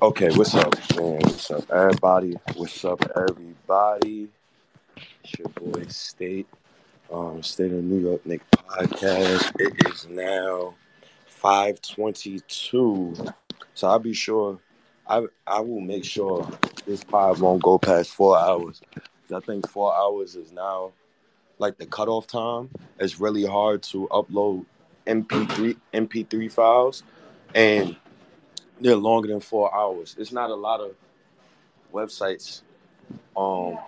Okay, what's up, man? What's up, everybody? What's up, everybody? It's your boy State, um, State of New York Knick podcast. It is now five twenty-two, so I'll be sure. I I will make sure this pod won't go past four hours. I think four hours is now like the cutoff time. It's really hard to upload MP3 MP3 files, and they're longer than four hours. It's not a lot of websites um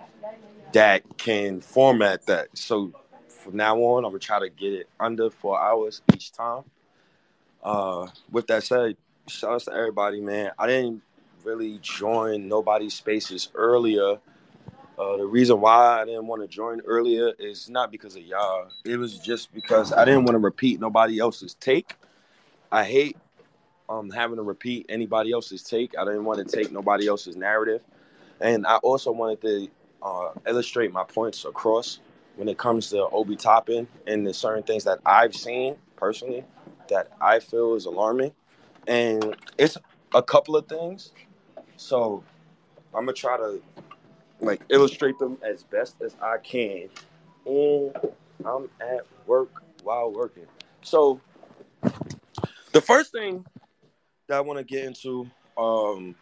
that can format that. So from now on, I'm gonna try to get it under four hours each time. Uh, with that said, shout out to everybody, man. I didn't really join nobody's spaces earlier. Uh, the reason why I didn't want to join earlier is not because of y'all. It was just because I didn't want to repeat nobody else's take. I hate um, having to repeat anybody else's take. I didn't want to take nobody else's narrative, and I also wanted to uh, illustrate my points across when it comes to Obi Toppin and the certain things that I've seen personally that I feel is alarming, and it's a couple of things. So I'm gonna try to like illustrate them as best as I can, and I'm at work while working. So the first thing that I want to get into um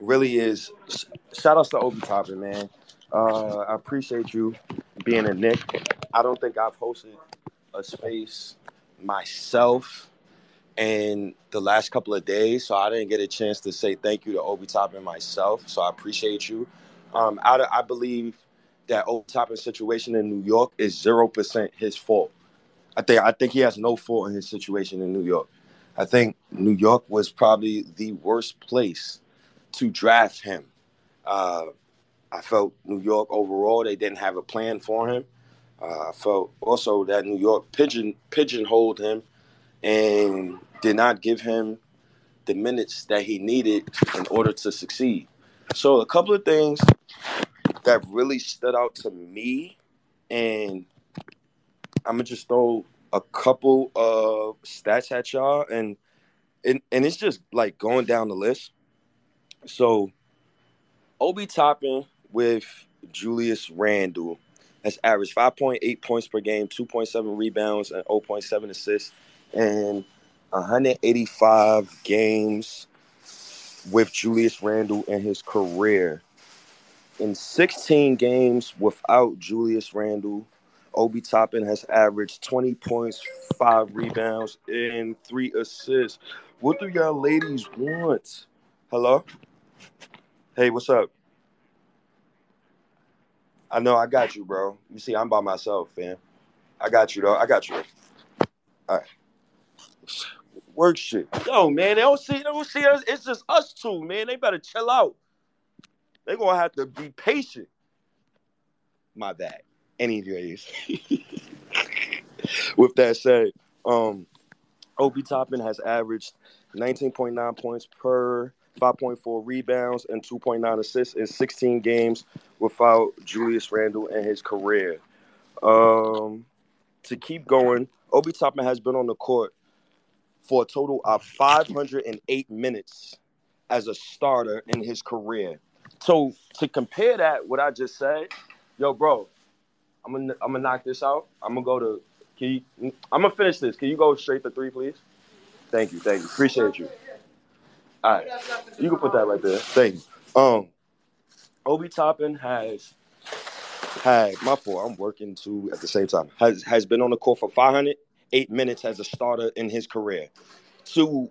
really is shout outs to Obi Toppin, man. Uh, I appreciate you being a Knick. I don't think I've hosted a space myself in the last couple of days, so I didn't get a chance to say thank you to Obi Toppin myself. So I appreciate you. Um, I, I believe that Obi Toppin's situation in New York is zero percent his fault. I think I think he has no fault in his situation in New York. I think New York was probably the worst place to draft him. Uh, I felt New York overall they didn't have a plan for him. Uh, I felt also that New York pigeon pigeonholed him and did not give him the minutes that he needed in order to succeed. So a couple of things that really stood out to me, and I'm gonna just throw a couple of stats at y'all, and and and it's just like going down the list. So, Obi Toppin with Julius Randle has averaged 5.8 points per game, 2.7 rebounds, and 0.7 assists, and 185 games with Julius Randle in his career. In 16 games without Julius Randle, Obi Toppin has averaged 20 points, five rebounds, and three assists. What do y'all ladies want? Hello? Hey, what's up? I know I got you, bro. You see, I'm by myself, fam. I got you, though. I got you. All right. Work shit. Yo, man, they don't see, they don't see us. It's just us two, man. They better chill out. They gonna have to be patient. My bad. Anyways, with that said, um, Obi Toppin has averaged 19.9 points per 5.4 rebounds and 2.9 assists in 16 games without Julius Randle in his career. Um, to keep going, Obi Toppin has been on the court for a total of 508 minutes as a starter in his career. So to compare that, what I just said, yo, bro, I'm gonna I'm gonna knock this out. I'm gonna go to. Can you, I'm gonna finish this. Can you go straight to three, please? Thank you, thank you, appreciate you. All right, you can put that right there. Thank you. Um, Obi Toppin has had my fault. I'm working too at the same time. Has has been on the court for 508 minutes as a starter in his career. To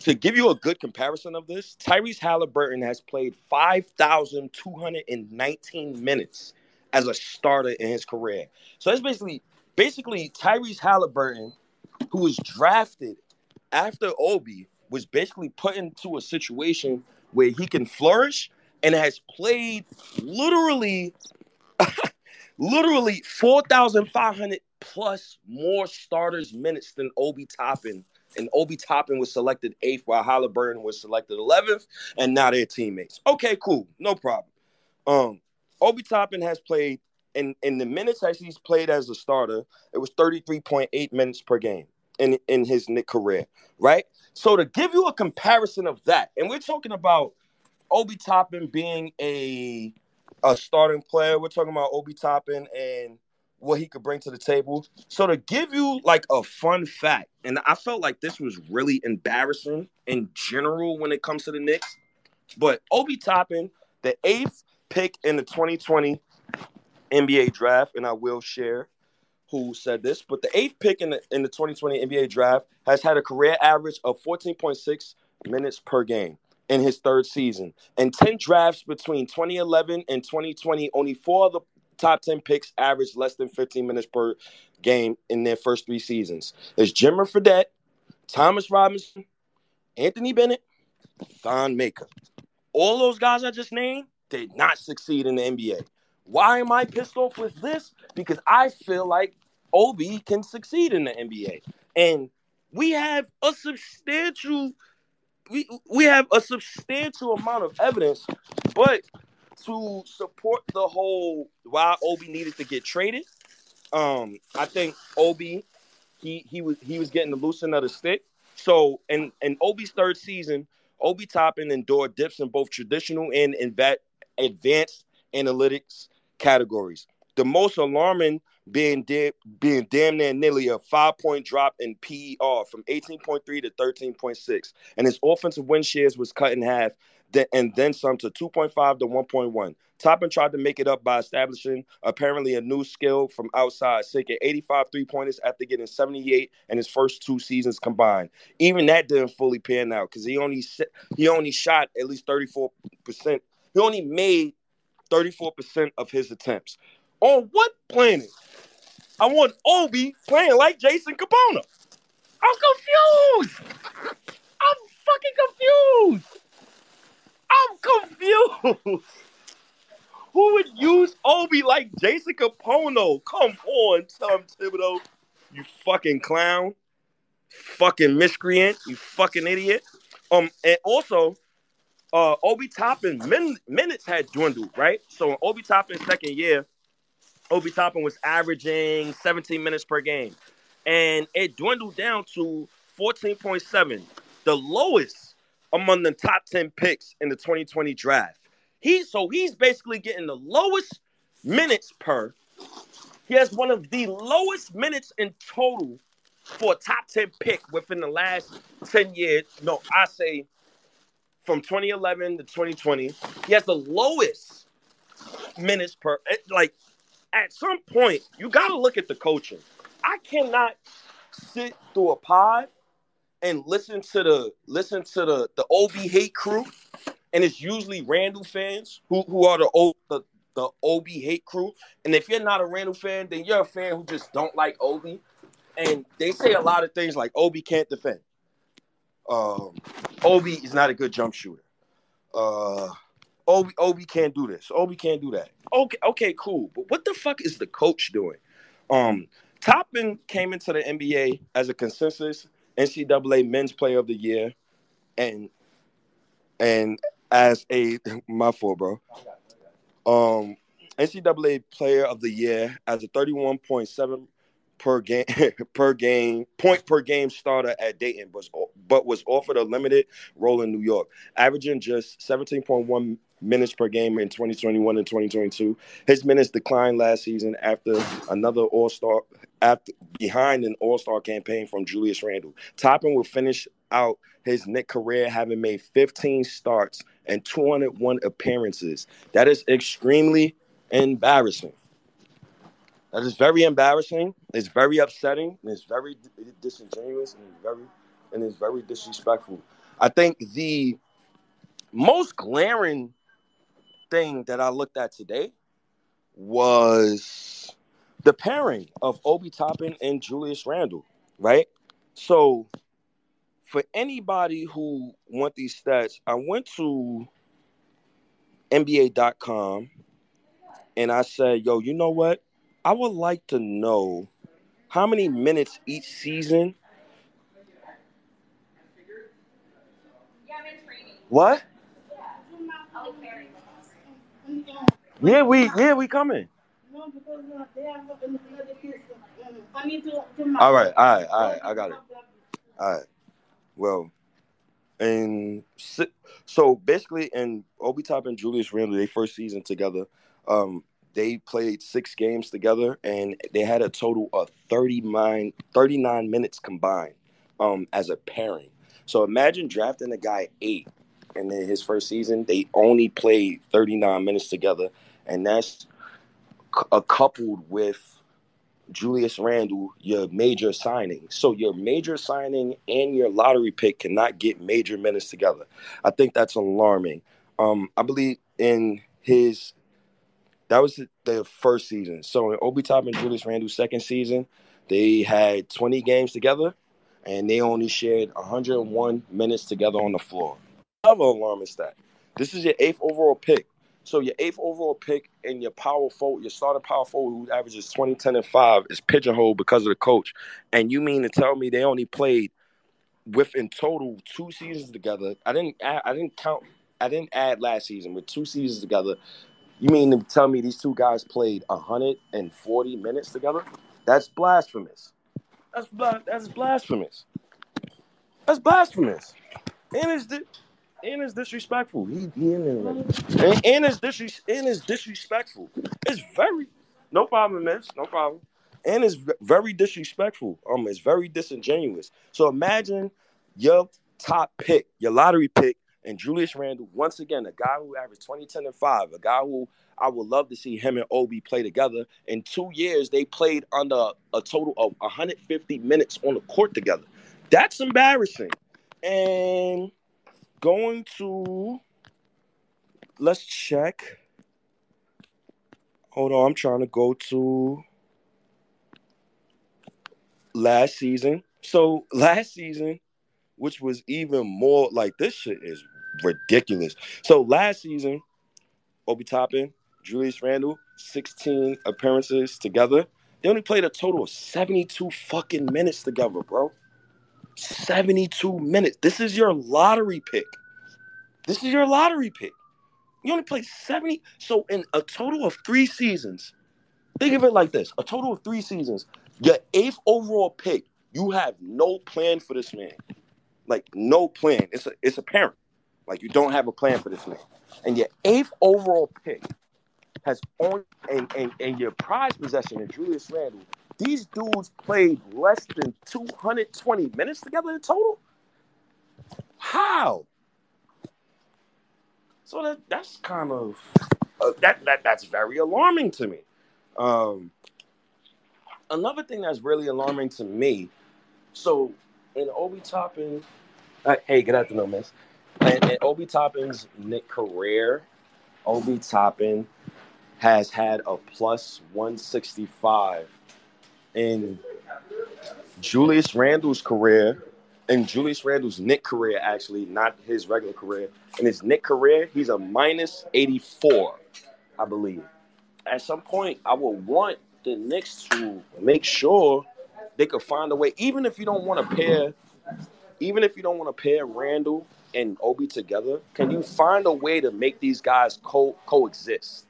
to give you a good comparison of this, Tyrese Halliburton has played 5,219 minutes as a starter in his career. So that's basically basically Tyrese Halliburton, who was drafted after Obi, was basically put into a situation where he can flourish and has played literally literally 4,500 plus more starters minutes than Obi Toppin. And Obi Toppin was selected eighth, while Halliburton was selected 11th, and now they're teammates. Okay, cool, no problem. Um, Obi Toppin has played in in the minutes that he's played as a starter, it was 33.8 minutes per game. in in his Knick career, right? So to give you a comparison of that, and we're talking about Obi Toppin being a a starting player. We're talking about Obi Toppin and what he could bring to the table. So to give you like a fun fact, and I felt like this was really embarrassing in general when it comes to the Knicks, but Obi Toppin, the eighth pick in the 2020 NBA draft, and I will share who said this, but the eighth pick in the in the 2020 NBA draft has had a career average of 14.6 minutes per game in his third season. And 10 drafts between 2011 and 2020, only four of the top 10 picks averaged less than 15 minutes per game in their first three seasons. It's Jimmer Fredette, Thomas Robinson, Anthony Bennett, Thon Maker. All those guys I just named did not succeed in the NBA. Why am I pissed off with this? Because I feel like Obi can succeed in the NBA. And we have a substantial we we have a substantial amount of evidence, but to support the whole why Obi needed to get traded, um, I think Obi he he was he was getting the loose end of the stick. So in in Obi's third season, Obi Toppin endured dips in both traditional and in advanced analytics categories. The most alarming being being damn near nearly a five point drop in PER from 18.3 to 13.6, and his offensive win shares was cut in half, and then some to 2.5 to 1.1. Toppin tried to make it up by establishing apparently a new skill from outside, sinking 85 three pointers after getting 78 in his first two seasons combined. Even that didn't fully pan out because he only he only shot at least 34 percent. He only made 34 percent of his attempts. On what planet I want Obi playing like Jason Kapono. I'm confused. I'm fucking confused. I'm confused. Who would use Obi like Jason Kapono? Come on, Tom Thibodeau. You fucking clown. Fucking miscreant. You fucking idiot. Um, and also, uh, Obi Toppin min- minutes had dwindled, right? So in Obi Toppin's second year, Obi Toppin was averaging 17 minutes per game. And it dwindled down to 14.7, the lowest among the top 10 picks in the 2020 draft. He so he's basically getting the lowest minutes per. He has one of the lowest minutes in total for a top 10 pick within the last 10 years. No, I say from 2011 to 2020. He has the lowest minutes per eh, like at some point, you got to look at the coaching. I cannot sit through a pod and listen to the listen to the the Obi hate crew, and it's usually Randle fans who who are the O the, the Obi hate crew. And if you're not a Randle fan, then you're a fan who just don't like Obi. And they say a lot of things like Obi can't defend. Um, Obi is not a good jump shooter. Uh, Obi Obi can't do this. Obi can't do that. Okay, okay, cool. But what the fuck is the coach doing? Um, Toppin came into the NBA as a consensus NCAA Men's Player of the Year, and and as a my fault, bro. Um, NCAA Player of the Year as a thirty-one point seven per game per game point per game starter at Dayton, but but was offered a limited role in New York, averaging just seventeen point one minutes per game in 2021 and 2022. His minutes declined last season after another All Star after behind an All Star campaign from Julius Randle. Toppin will finish out his Knick career having made 15 starts and 201 appearances. That is extremely embarrassing. That is very embarrassing. It's very upsetting. it's very disingenuous and very and it's very disrespectful. I think the most glaring thing that I looked at today was the pairing of Obi Toppin and Julius Randle, right? So for anybody who want these stats, I went to NBA.com and I said, yo, you know what? I would like to know how many minutes each season. What? Yeah, we yeah we coming. All right, all right, all right. I got it. All right. Well, and so basically, in Obi Toppin Julius Randle, their first season together, um, they played six games together, and they had a total of 39, 39 minutes combined um, as a pairing. So imagine drafting a guy eight, and then his first season, they only played 39 minutes together, and that's a coupled with Julius Randle, your major signing. So your major signing and your lottery pick cannot get major minutes together. I think that's alarming. Um, I believe in his that was the first season. So in Obi Toppin Julius Randle's second season, they had 20 games together and they only shared 101 minutes together on the floor. Alarming stat. This is your eighth overall pick. So your eighth overall pick and your power forward, your starting power forward who averages 20, 10, and 5 is pigeonholed because of the coach. And you mean to tell me they only played with in total two seasons together. I didn't add, I didn't count I didn't add last season with two seasons together. You mean to tell me these two guys played 140 minutes together? That's blasphemous. That's that's blasphemous. That's blasphemous. And it's and it's disrespectful. He, he in there, and, and it's disres and it's disrespectful. It's very no problem, miss. No problem. And it's very disrespectful. Um, it's very disingenuous. So imagine your top pick, your lottery pick, and Julius Randle, once again, a guy who averaged 20, 10, and 5, a guy who I would love to see him and Obi play together. In two years, they played under a total of 150 minutes on the court together. That's embarrassing. And going to let's check. Hold on, I'm trying to go to last season. So last season, which was even more like this shit is ridiculous. So last season, Obi Toppin, Julius Randle, 16 appearances together. They only played a total of 72 fucking minutes together, bro. 72 minutes. This is your lottery pick. This is your lottery pick. You only played 70. So in a total of three seasons, think of it like this: a total of three seasons, your eighth overall pick, you have no plan for this man. Like no plan. It's a it's apparent. Like you don't have a plan for this man. And your eighth overall pick has on and, and, and your prize possession in Julius Randle these dudes played less than 220 minutes together in total. How? So that that's kind of uh, that that that's very alarming to me. Um, another thing that's really alarming to me. So in Obi Toppin, uh, hey, good afternoon, Miss. And, and Obi Toppin's Knick career, Obi Toppin has had a plus 165 in Julius Randle's career, in Julius Randle's Knick career, actually, not his regular career. In his Knick career, he's a minus 84, I believe. At some point, I would want the Knicks to make sure they could find a way, even if you don't want to pair, even if you don't want to pair Randle and Obi together, can you find a way to make these guys co- coexist?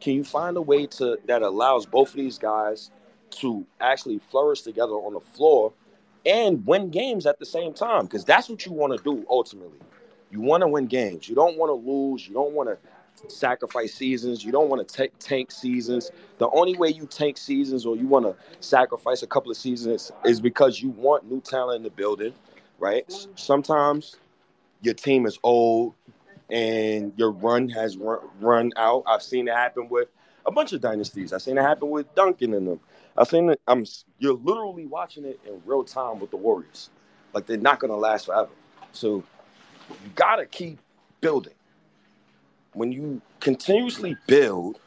Can you find a way to that allows both of these guys to actually flourish together on the floor and win games at the same time because that's what you want to do ultimately. You want to win games. You don't want to lose. You don't want to sacrifice seasons. You don't want to take tank seasons. The only way you tank seasons or you want to sacrifice a couple of seasons is because you want new talent in the building, right? Sometimes your team is old and your run has run, run out. I've seen it happen with a bunch of dynasties. I've seen it happen with Duncan and them. I think I'm you're literally watching it in real time with the Warriors. Like they're not gonna last forever. So you gotta keep building. When you continuously build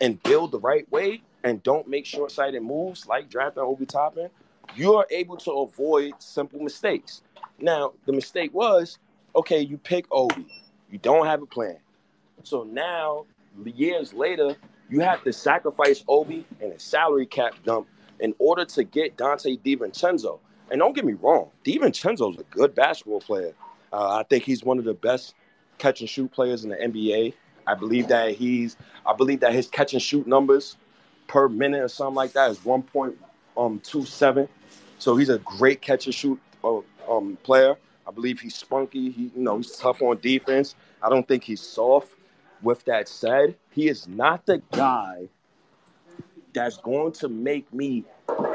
and build the right way and don't make short-sighted moves like drafting Obi Toppin, you are able to avoid simple mistakes. Now, the mistake was, okay, you pick Obi. You don't have a plan. So now, years later, you have to sacrifice Obi and a salary cap dump in order to get Donte DiVincenzo. And don't get me wrong, DiVincenzo's a good basketball player. Uh, I think he's one of the best catch and shoot players in the NBA. I believe that he's, I believe that his catch and shoot numbers per minute or something like that is 1.27. So he's a great catch and shoot uh, um, player. I believe he's spunky. He, you know, he's tough on defense. I don't think he's soft. With that said, he is not the guy that's going to make me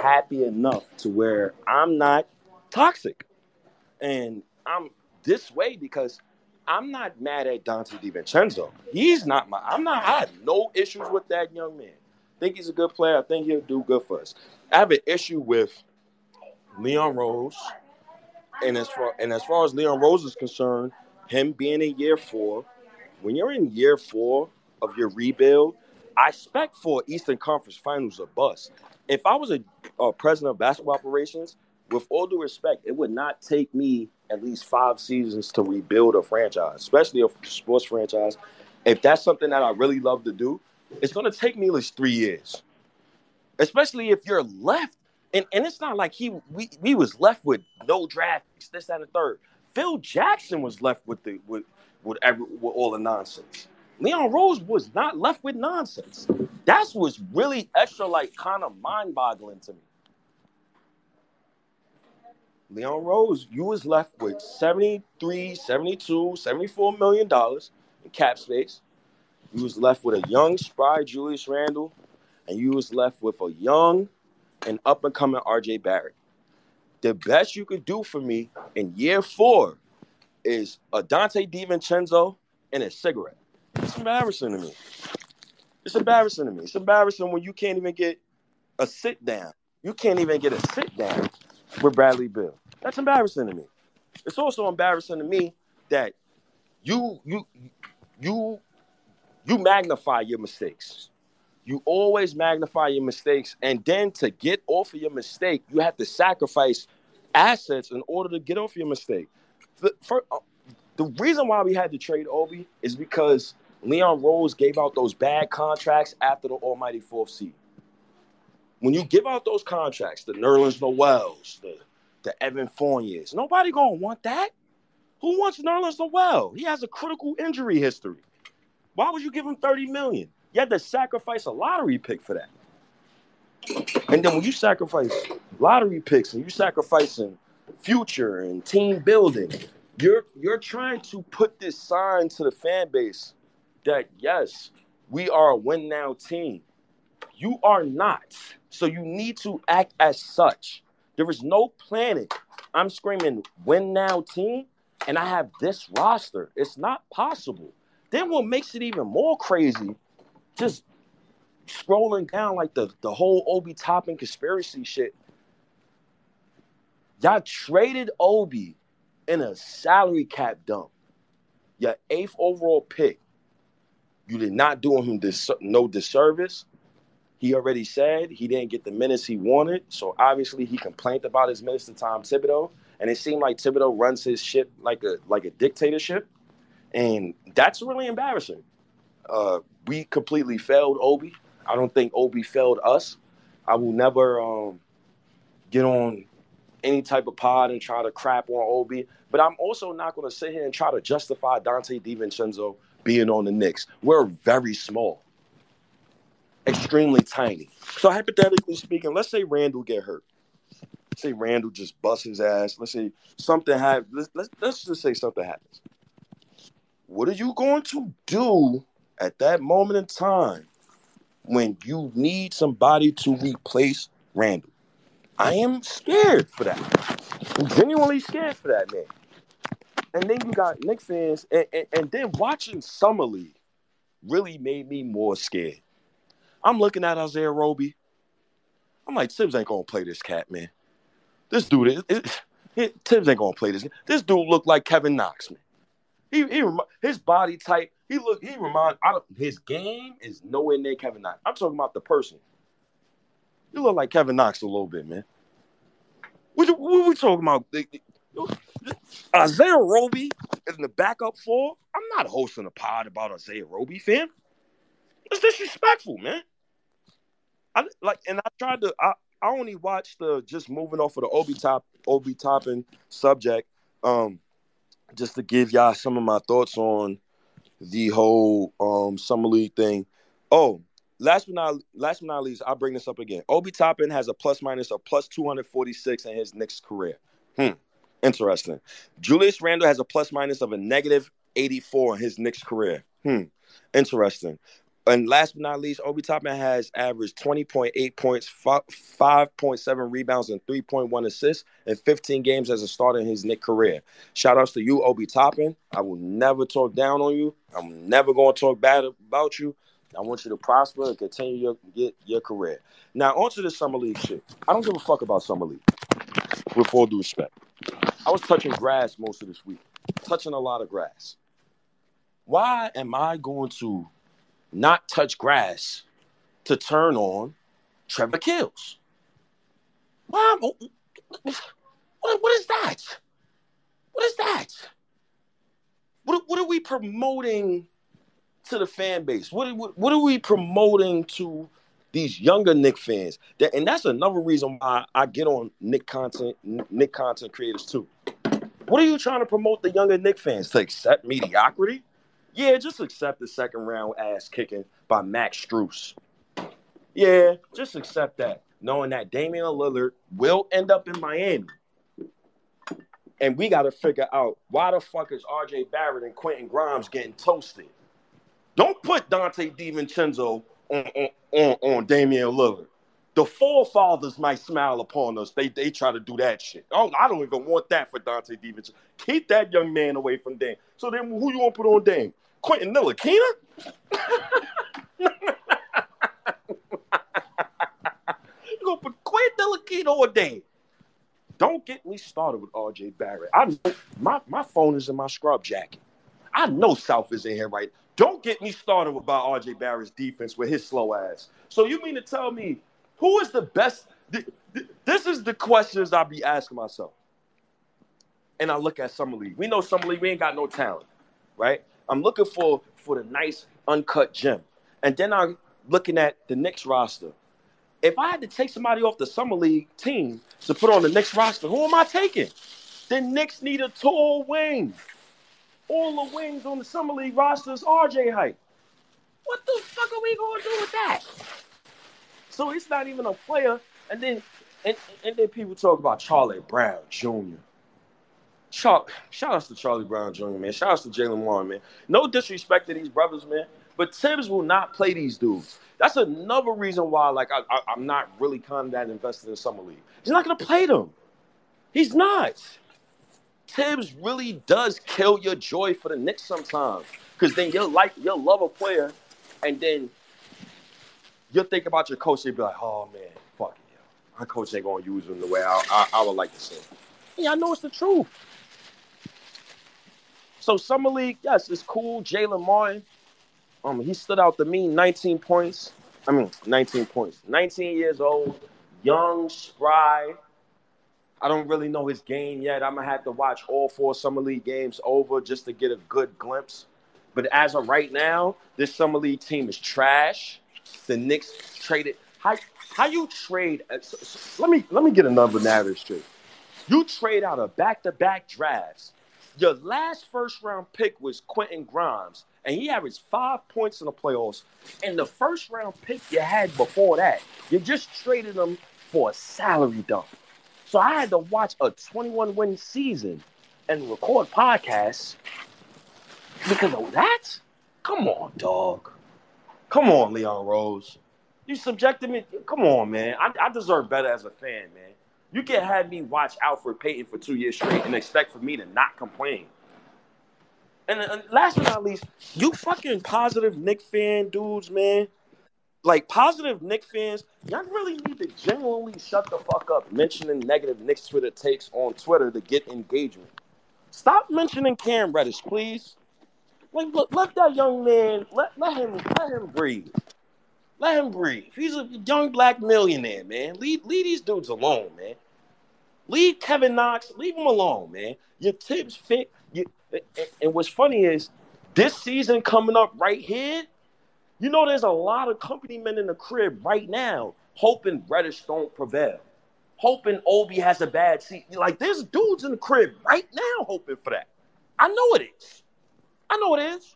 happy enough to where I'm not toxic. And I'm this way because I'm not mad at Donte DiVincenzo. He's not my I'm not I have no issues with that young man. I think he's a good player. I think he'll do good for us. I have an issue with Leon Rose. And as far and as far as Leon Rose is concerned, him being in year four, when you're in year four of your rebuild, I expect for Eastern Conference Finals a bust. If I was a, a, president of basketball operations, with all due respect, it would not take me at least five seasons to rebuild a franchise, especially a sports franchise. If that's something that I really love to do, it's going to take me at least three years. Especially if you're left, and, and it's not like he we, we was left with no draft this, that, and the third. Phil Jackson was left with the with with, every, with all the nonsense. Leon Rose was not left with nonsense. That's what's really extra, like kind of mind boggling to me. Leon Rose, you was left with 73, 72, 74 million dollars in cap space. You was left with a young, spry Julius Randle, and you was left with a young and up and coming RJ Barrett. The best you could do for me in year four is a Donte DiVincenzo and a cigarette. It's embarrassing to me. It's embarrassing to me. It's embarrassing when you can't even get a sit down. You can't even get a sit down with Bradley Beal. That's embarrassing to me. It's also embarrassing to me that you you you you magnify your mistakes. You always magnify your mistakes, and then to get off of your mistake, you have to sacrifice assets in order to get off your mistake. The, for, uh, the reason why we had to trade Obi is because Leon Rose gave out those bad contracts after the almighty fourth seed. When you give out those contracts, the Nerlens Noels, the, the Evan Fourniers, nobody gonna want that. Who wants Nerlens Noel? He has a critical injury history. Why would you give him 30 million? You had to sacrifice a lottery pick for that. And then when you sacrifice lottery picks and you sacrificing future and team building, you're you're trying to put this sign to the fan base that yes, we are a win now team. You are not. So you need to act as such. There is no planet. I'm screaming win now team, and I have this roster. It's not possible. Then what makes it even more crazy, just scrolling down like the, the whole Obi Toppin conspiracy shit. Y'all traded Obi in a salary cap dump. Your eighth overall pick you did not do him this no disservice. He already said he didn't get the minutes he wanted, so obviously he complained about his minutes to Tom Thibodeau, and it seemed like Thibodeau runs his shit like a like a dictatorship, and that's really embarrassing. Uh, we completely failed Obi. I don't think Obi failed us. I will never um, get on any type of pod and try to crap on Obi, but I'm also not going to sit here and try to justify Donte DiVincenzo being on the Knicks. We're very small, extremely tiny. So hypothetically speaking, let's say Randle get hurt. Let's say Randle just busts his ass. Let's say something happens. Let's, let's, let's just say something happens. What are you going to do at that moment in time when you need somebody to replace Randle? I am scared for that. I'm genuinely scared for that man. And then you got Knicks fans, and, and, and then watching Summer League really made me more scared. I'm looking at Isaiah Roby. I'm like, Thibs ain't gonna play this cat, man. This dude, it, it, it, Thibs ain't gonna play this. This dude looked like Kevin Knox, man. He, he his body type. He look. He remind. I his game is nowhere near Kevin Knox. I'm talking about the person. You look like Kevin Knox a little bit, man. What, what we talking about? Isaiah Roby is in the backup for. I'm not hosting a pod about Isaiah Roby, fam. It's disrespectful, man. I like, and I tried to. I, I only watched the just moving off of the Obi top Obi Toppin subject, um, just to give y'all some of my thoughts on the whole um summer league thing. Oh, last but not last but not least, I'll bring this up again. Obi Toppin has a plus minus of plus 246 in his Knicks career. Hmm. Interesting. Julius Randle has a plus minus of a negative 84 in his Knicks career. Hmm. Interesting. And last but not least, Obi Toppin has averaged 20.8 points, 5.7 rebounds, and 3.1 assists in 15 games as a starter in his Knick career. Shout outs to you, Obi Toppin. I will never talk down on you. I'm never going to talk bad about you. I want you to prosper and continue your, your, your career. Now, on to the Summer League shit. I don't give a fuck about Summer League, with all due respect. I was touching grass most of this week, touching a lot of grass. Why am I going to not touch grass to turn on Trevor Keels? Why? What, what is that? What is that? What, what are we promoting to the fan base? What, what, what are we promoting to these younger Knick fans? That, and that's another reason why I get on Knick content, Knick content creators too. What are you trying to promote the younger Knick fans to accept mediocrity? Yeah, just accept the second round ass kicking by Max Strus. Yeah, just accept that, knowing that Damian Lillard will end up in Miami. And we got to figure out why the fuck is RJ Barrett and Quentin Grimes getting toasted? Don't put Donte DiVincenzo on, on, on, on Damian Lillard. The forefathers might smile upon us. They they try to do that shit. Oh, I don't even want that for Donte DiVincenzo. Keep that young man away from Dame. So then who you want to put on Dame? Quentin Ntilikina? you gonna put Quentin Ntilikina or Dame? Don't get me started with RJ Barrett. I my, my phone is in my scrub jacket. I know South is in here right. Don't get me started about RJ Barrett's defense with his slow ass. So you mean to tell me who is the best? This is the questions I'll be asking myself. And I look at Summer League. We know Summer League, we ain't got no talent, right? I'm looking for for the nice uncut gem. And then I'm looking at the next roster. If I had to take somebody off the Summer League team to put on the next roster, who am I taking? The Knicks need a tall wing. All the wings on the Summer League roster is RJ height. What the fuck are we gonna do with that? So it's not even a player. And then and, and then people talk about Charlie Brown Jr. Char- shout out to Charlie Brown Jr., man. Shout out to Jalen Warren, man. No disrespect to these brothers, man. But Thibs will not play these dudes. That's another reason why, like, I, I, am not really kind of that invested in Summer League. He's not going to play them. He's not. Thibs really does kill your joy for the Knicks sometimes. Because then you'll like, you'll love a player, and then you'll think about your coach and be like, oh, man, fuck it. My coach ain't going to use him the way I, I, I would like to see him. Yeah, I know it's the truth. So Summer League, yes, it's cool. Jaylen Martin, um, he stood out to me, 19 points. I mean, 19 points. 19 years old, young, spry. I don't really know his game yet. I'm gonna have to watch all four Summer League games over just to get a good glimpse. But as of right now, this Summer League team is trash. The Knicks traded. How how you trade? Uh, let me let me get another narrative straight. You trade out of back to back drafts your last first round pick was Quentin Grimes, and he averaged five points in the playoffs. And the first round pick you had before that, you just traded him for a salary dump. So I had to watch a 21 win season and record podcasts because of that? Come on, dog. Come on, Leon Rose. You subjected me. Come on, man. I, I deserve better as a fan, man. You can't have me watch Elfrid Payton for two years straight and expect for me to not complain. And, and last but not least, you fucking positive Knick fan dudes, man. Like positive Knick fans, y'all really need to genuinely shut the fuck up mentioning negative Knicks Twitter takes on Twitter to get engagement. Stop mentioning Cam Reddish, please. Like, let that young man let, let him let him breathe. Let him breathe. He's a young black millionaire, man. Leave leave these dudes alone, man. Leave Kevin Knox, leave him alone, man. Your tips fit. You, and what's funny is this season coming up right here, you know, there's a lot of company men in the crib right now hoping Reddish don't prevail, hoping Obi has a bad season. Like, there's dudes in the crib right now hoping for that. I know it is. I know it is.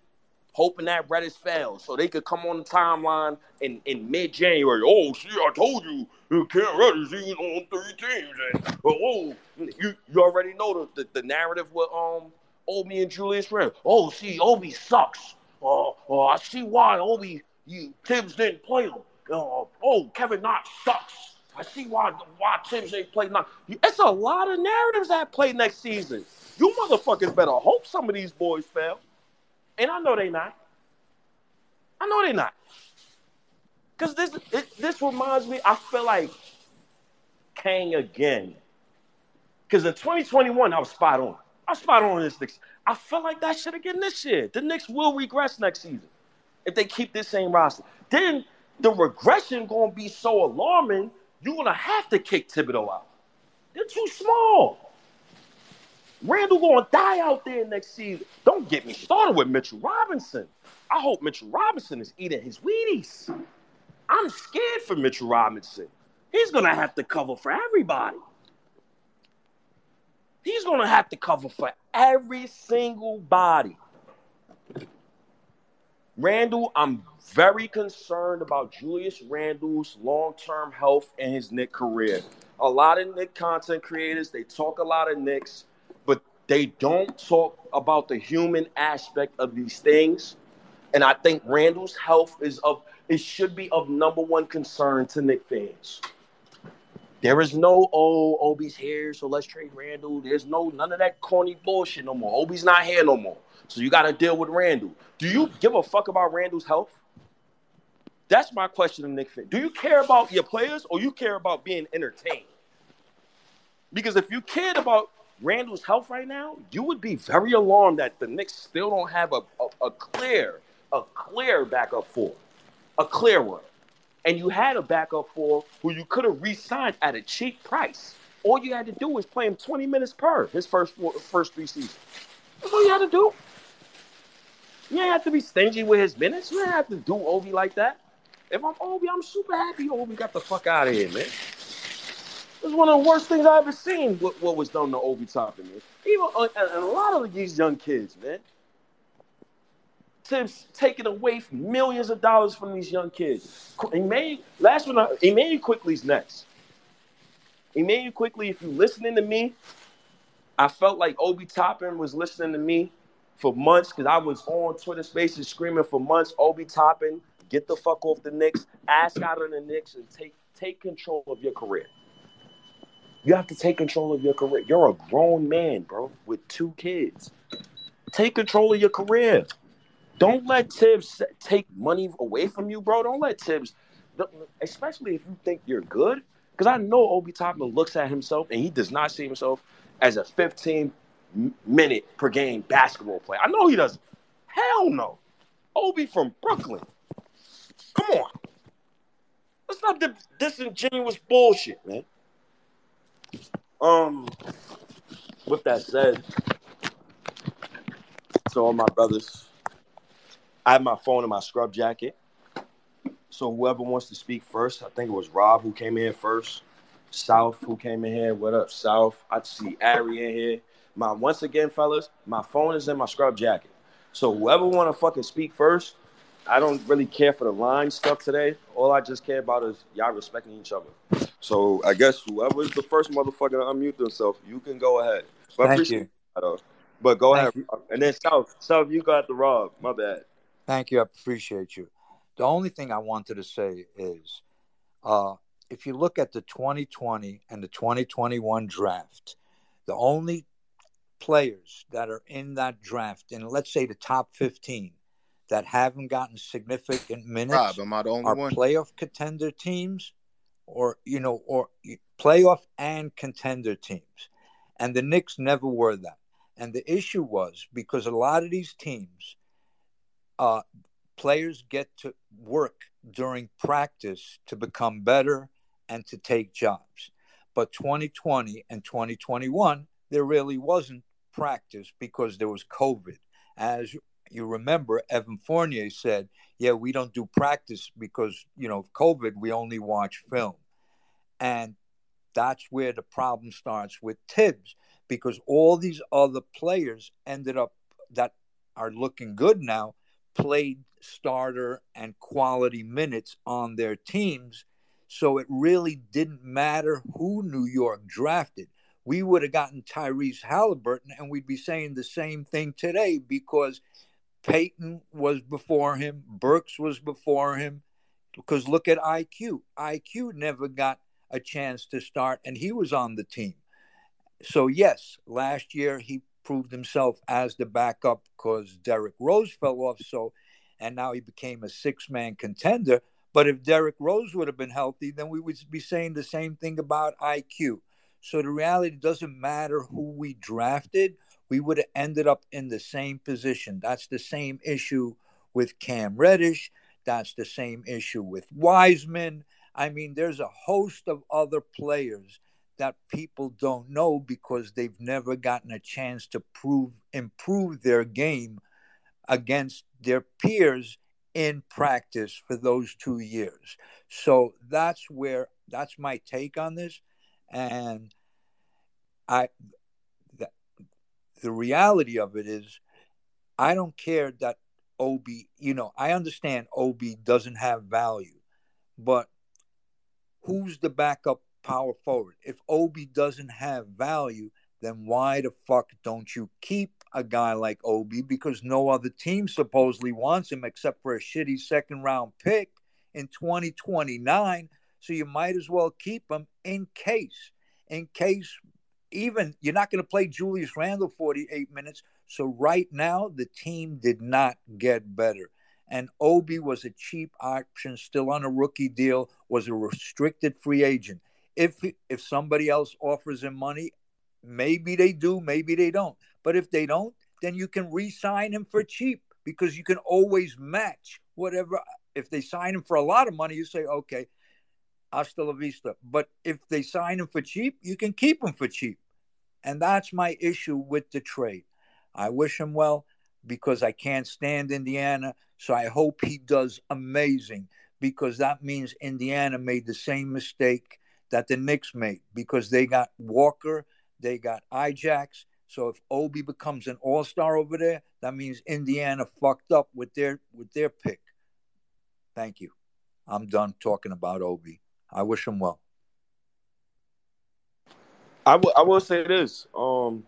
hoping that Reddish fails so they could come on the timeline in, in mid January. Oh, see, I told you, Cam Reddish, he was on three teams. And, oh, you, you already know the, the, the narrative with um Obi and Julius Randle. Oh, see, Obi sucks. Oh, oh I see why Obi, you, Thibs didn't play him. Uh, oh, Kevin Knox sucks. I see why why Thibs ain't play now. It's a lot of narratives that play next season. You motherfuckers better hope some of these boys fail. And I know they not. I know they not. Cause this it, this reminds me, I feel like Kang again. Cause in 2021, I was spot on. I was spot on this. I feel like that shit again this year. The Knicks will regress next season if they keep this same roster. Then the regression gonna be so alarming, you're gonna have to kick Thibodeau out. They're too small. Randle gonna die out there next season. Don't get me started with Mitchell Robinson. I hope Mitchell Robinson is eating his Wheaties. I'm scared for Mitchell Robinson. He's gonna have to cover for everybody. He's gonna have to cover for every single body. Randle, I'm very concerned about Julius Randle's long-term health and his Knick career. A lot of Knick content creators, they talk a lot of Knicks but they don't talk about the human aspect of these things. And I think Randle's health is of it should be of number one concern to Knick fans. There is no oh Obi's here, so let's trade Randle. There's no none of that corny bullshit no more. Obi's not here no more, so you got to deal with Randle. Do you give a fuck about Randle's health? That's my question to Knick fans. Do you care about your players or you care about being entertained? Because if you cared about Randle's health right now, you would be very alarmed that the Knicks still don't have a, a, a clear, a clear backup four, a clear one. And you had a backup four who you could have re-signed at a cheap price. All you had to do was play him 20 minutes per his first four, first three seasons. That's all you had to do. You ain't have to be stingy with his minutes. You ain't have to do Obi like that. If I'm Obi, I'm super happy Obi got the fuck out of here, man. It was one of the worst things I ever seen. What, what was done to Obi Toppin. Even uh, and a lot of these young kids, man. Thibs taking away millions of dollars from these young kids. Made last one. Immanuel Quickley's next. Immanuel Quickley, if you're listening to me, I felt like Obi Toppin was listening to me for months because I was on Twitter Spaces screaming for months. Obi Toppin, get the fuck off the Knicks, ask out of the Knicks, and take take control of your career. You have to take control of your career. You're a grown man, bro, with two kids. Take control of your career. Don't let Thibs take money away from you, bro. Don't let Thibs, especially if you think you're good. Because I know Obi Toppin looks at himself and he does not see himself as a 15 minute per game basketball player. I know he doesn't. Hell no. Obi from Brooklyn. Come on. Let's not disingenuous bullshit, man. Um, with that said, to all my brothers, I have my phone in my scrub jacket. So whoever wants to speak first, I think it was Rob who came in first. South who came in here. What up, South? I see Ari in here. My once again, fellas, my phone is in my scrub jacket. So whoever want to fucking speak first, I don't really care for the line stuff today. All I just care about is y'all respecting each other. So I guess whoever is the first motherfucker to unmute themselves, you can go ahead. But Thank you. But go Thank ahead. You. And then South, South, you got the Rob. My bad. Thank you. I appreciate you. The only thing I wanted to say is uh, if you look at the 2020 and the 2021 draft, the only players that are in that draft, and let's say the top 15, that haven't gotten significant minutes Rob, am I the only are one? playoff contender teams or you know or playoff and contender teams and the Knicks never were that and the issue was because a lot of these teams uh, players get to work during practice to become better and to take jobs but 2020 and 2021 there really wasn't practice because there was covid as you remember Evan Fournier said, "Yeah, we don't do practice because you know COVID. We only watch film," and that's where the problem starts with Thibs because all these other players ended up that are looking good now played starter and quality minutes on their teams. So it really didn't matter who New York drafted. We would have gotten Tyrese Halliburton, and we'd be saying the same thing today because Payton was before him, Burks was before him. Because look at IQ. IQ never got a chance to start, and he was on the team. So, yes, last year he proved himself as the backup because Derrick Rose fell off. So, and now he became a six man contender. But if Derrick Rose would have been healthy, then we would be saying the same thing about IQ. So the reality doesn't matter who we drafted, we would have ended up in the same position. That's the same issue with Cam Reddish. That's the same issue with Wiseman. I mean, there's a host of other players that people don't know because they've never gotten a chance to prove improve their game against their peers in practice for those two years. So that's where that's my take on this. And I the, the reality of it is I don't care that Obi you know, I understand Obi doesn't have value, but who's the backup power forward? If Obi doesn't have value, then why the fuck don't you keep a guy like Obi? Because no other team supposedly wants him except for a shitty second round pick in 2029. So you might as well keep him in case, in case even you're not going to play Julius Randle 48 minutes. So right now, the team did not get better. And Obi was a cheap option, still on a rookie deal, was a restricted free agent. If if somebody else offers him money, maybe they do, maybe they don't. But if they don't, then you can re-sign him for cheap because you can always match whatever. If they sign him for a lot of money, you say, okay, hasta la vista. But if they sign him for cheap, you can keep him for cheap. And that's my issue with the trade. I wish him well because I can't stand Indiana. So I hope he does amazing because that means Indiana made the same mistake that the Knicks made because they got Walker, they got Ajax. So if Obi becomes an all star over there, that means Indiana fucked up with their with their pick. Thank you. I'm done talking about Obi. I wish him well. I will. I will say this. Um,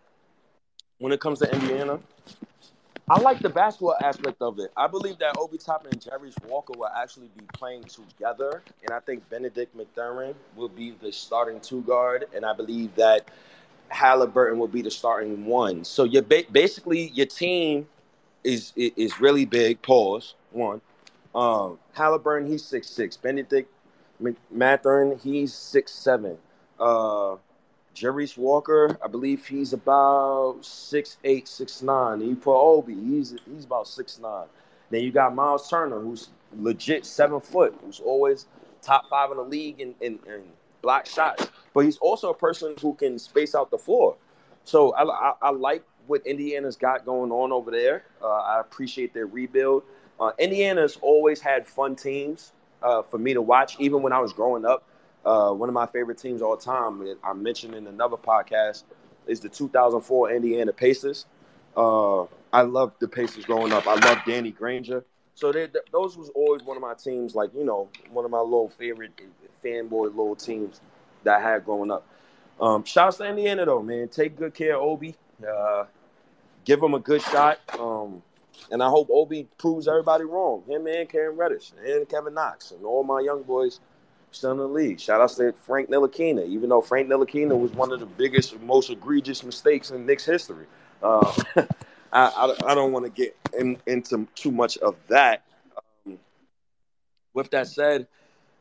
when it comes to Indiana, I like the basketball aspect of it. I believe that Obi Toppin and Jarace Walker will actually be playing together, and I think Bennedict Mathurin will be the starting two guard, and I believe that Halliburton will be the starting one. So you ba- basically your team is is really big. Pause one. Um, Halliburton he's six six. Bennedict Mathurin he's six seven. Uh, Jarace Walker, I believe he's about six eight, six nine. You put Obi, he's he's about six nine. Then you got Miles Turner, who's legit seven foot, who's always top five in the league in, in, in block shots. But he's also a person who can space out the floor. So I, I, I like what Indiana's got going on over there. Uh, I appreciate their rebuild. Uh, Indiana's always had fun teams uh, for me to watch, even when I was growing up. Uh, one of my favorite teams all time, I mentioned in another podcast, is the 2004 Indiana Pacers. Uh, I loved the Pacers growing up. I loved Danny Granger. So they, those was always one of my teams, like you know, one of my little favorite fanboy little teams that I had growing up. Um, shouts to Indiana though, man. Take good care of Obi. Uh, give him a good shot. Um, and I hope Obi proves everybody wrong. Him and Cam Reddish and Kevin Knox and all my young boys still in the league. Shout out to Frank Ntilikina, even though Frank Ntilikina was one of the biggest, most egregious mistakes in Knicks history. Uh, I, I, I, don't want to get in, into too much of that. Um, with that said,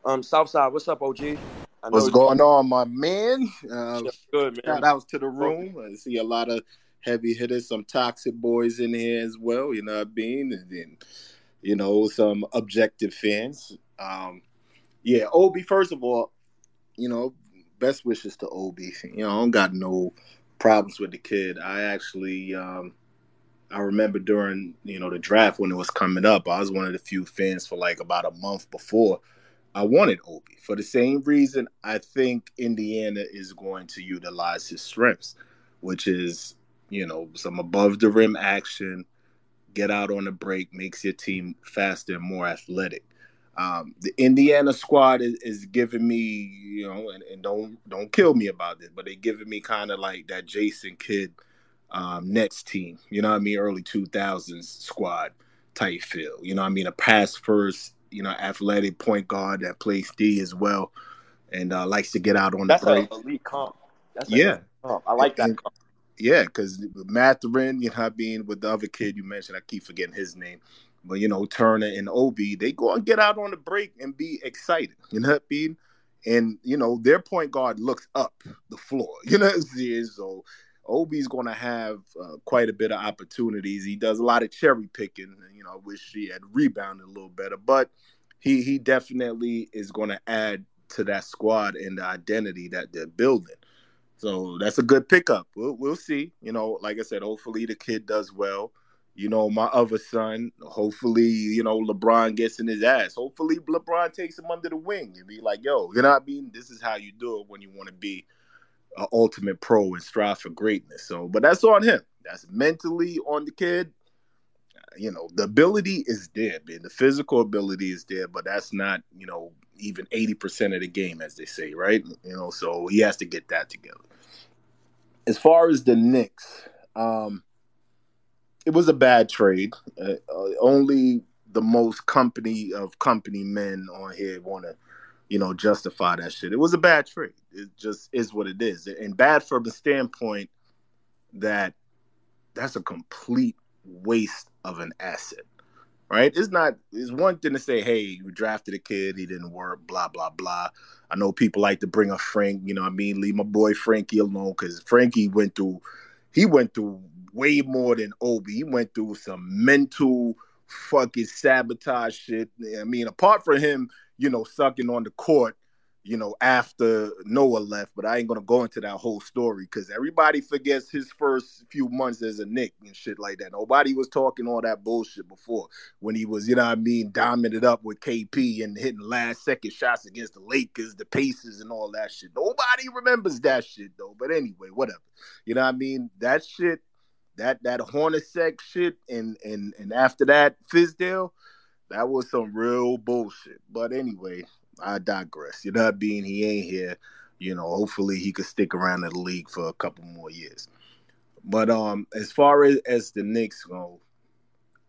um, Southside, what's up, OG? What's going on, my man? Uh, good, man. Shout out to the room. I see a lot of heavy hitters, some toxic boys in here as well. You know what I mean? And then, you know, some objective fans. Um, yeah, Obi. First of all, you know, best wishes to Obi. You know, I don't got no problems with the kid. I actually, um, I remember during you know the draft when it was coming up, I was one of the few fans for like about a month before. I wanted Obi for the same reason I think Indiana is going to utilize his strengths, which is you know some above the rim action, get out on the break, makes your team faster and more athletic. Um, the Indiana squad is, is giving me, you know, and, and, don't don't kill me about this, but they're giving me kind of like that Jason Kidd um, Nets team, you know what I mean, early two thousands squad type feel. You know what I mean, a pass first, you know, athletic point guard that plays D as well, and uh, likes to get out on That's the break. That's elite comp. That's yeah, comp. I like that. And, yeah, because Mathurin, you know, I mean, with the other kid you mentioned, I keep forgetting his name. But you know, Turner and Obi, they go and get out on the break and be excited. You know what I mean? And you know, their point guard looks up the floor. You know what I'm saying? So Obi's going to have uh, quite a bit of opportunities. He does a lot of cherry picking. You know, I wish he had rebounded a little better, but he he definitely is going to add to that squad and the identity that they're building. So that's a good pickup. We'll we'll see. You know, like I said, hopefully the kid does well. You know, my other son, hopefully, you know, LeBron gets in his ass. Hopefully LeBron takes him under the wing and be like, yo, you know what I mean? This is how you do it when you want to be an ultimate pro and strive for greatness. So, but that's on him. That's mentally on the kid. You know, the ability is there, man. The physical ability is there, but that's not, you know, even 80% of the game, as they say, right? You know, so he has to get that together. As far as the Knicks, um, it was a bad trade. Uh, uh, only the most company of company men on here want to, you know, justify that shit. It was a bad trade. It just is what it is, and bad from the standpoint that that's a complete waste of an asset. Right? It's not. It's one thing to say, "Hey, you drafted a kid, he didn't work." Blah blah blah. I know people like to bring a Frank. You know, I mean, leave my boy Frankie alone because Frankie went through. He went through way more than Obi. He went through some mental fucking sabotage shit. I mean, apart from him, you know, sucking on the court, you know, after Noah left, but I ain't gonna go into that whole story because everybody forgets his first few months as a Knick and shit like that. Nobody was talking all that bullshit before when he was, you know I mean, dominated up with KP and hitting last second shots against the Lakers, the Pacers, and all that shit. Nobody remembers that shit though. But anyway, whatever. You know what I mean? That shit that that Hornacek shit and and and after that Fizdale, that was some real bullshit. But anyway, I digress. You know mean? He ain't here. You know, hopefully he could stick around in the league for a couple more years. But um, as far as, as the Knicks go,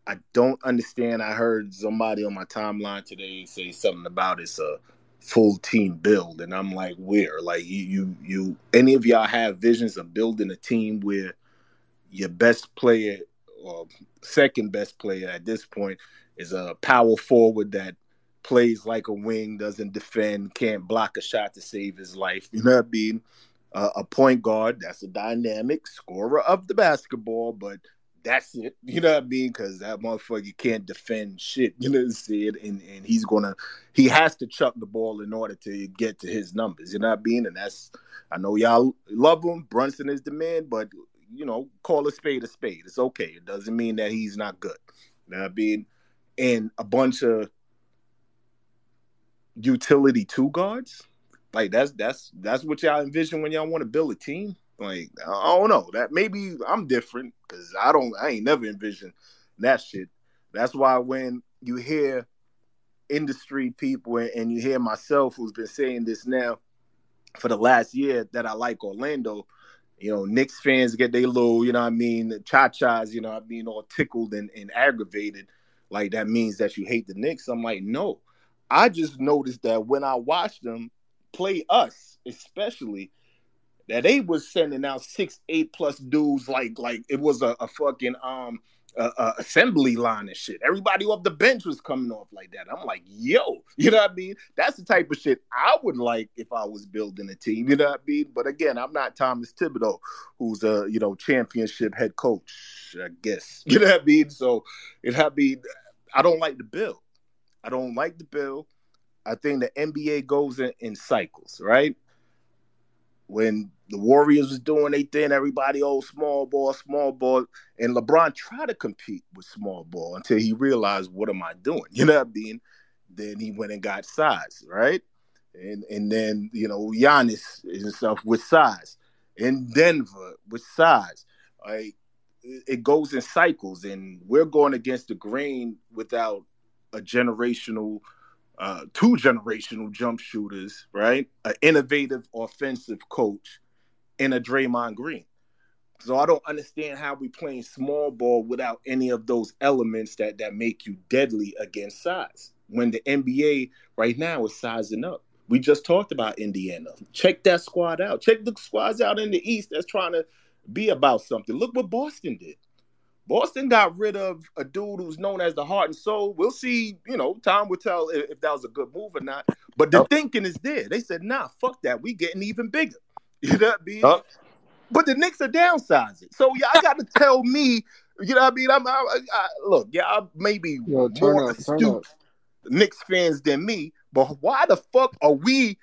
I don't understand. I heard somebody on my timeline today say something about it's a full team build, and I'm like, where? Like you, you, you. Any of y'all have visions of building a team where your best player or second best player at this point is a power forward that plays like a wing, doesn't defend, can't block a shot to save his life. You know what I mean? Uh, a point guard that's a dynamic scorer of the basketball, but that's it. You know what I mean? Because that motherfucker can't defend shit. You know what I'm saying? And and he's gonna he has to chuck the ball in order to get to his numbers. You know what I mean? And that's I know y'all love him. Brunson is the man, but you know, call a spade a spade. It's okay. It doesn't mean that he's not good. You know I mean? A bunch of utility two guards. Like that's that's that's what y'all envision when y'all want to build a team. Like I don't know that maybe I'm different because I don't I ain't never envisioned that shit. That's why when you hear industry people and you hear myself who's been saying this now for the last year that I like Orlando, you know, Knicks fans get their little, you know I mean, cha-chas, you know I mean, all tickled and, and aggravated. Like that means that you hate the Knicks. I'm like, no. I just noticed that when I watched them play us, especially, that they was sending out six, eight plus dudes like like it was a, a fucking um uh, uh, assembly line and shit. Everybody off the bench was coming off like that. I'm like, yo, you know what I mean? That's the type of shit I would like if I was building a team. You know what I mean? But again, I'm not Thomas Thibodeau, who's a you know championship head coach. I guess you know what I mean. So it had be. I don't like the bill. I don't like the bill. I think the NBA goes in, in cycles, right? When the Warriors was doing their thing, everybody oh small ball, small ball, and LeBron tried to compete with small ball until he realized, what am I doing? You know what I mean? Then he went and got size, right? And and then you know Giannis stuff with size in Denver with size. Like it goes in cycles, and we're going against the grain without a generational, uh, two generational jump shooters, right? An innovative offensive coach, and a Draymond Green. So I don't understand how we playing small ball without any of those elements that that make you deadly against size. When the NBA right now is sizing up. We just talked about Indiana. Check that squad out. Check the squads out in the East that's trying to be about something. Look what Boston did. Boston got rid of a dude who's known as the heart and soul. We'll see, you know, time will tell if, if that was a good move or not. But the thinking is there. They said, nah, fuck that. We getting even bigger. You know what I mean? But the Knicks are downsizing. So y'all got to tell me, you know what I mean? I'm I, I, look, y'all maybe Yo, turn more up, astute. Knicks fans than me, but why the fuck are we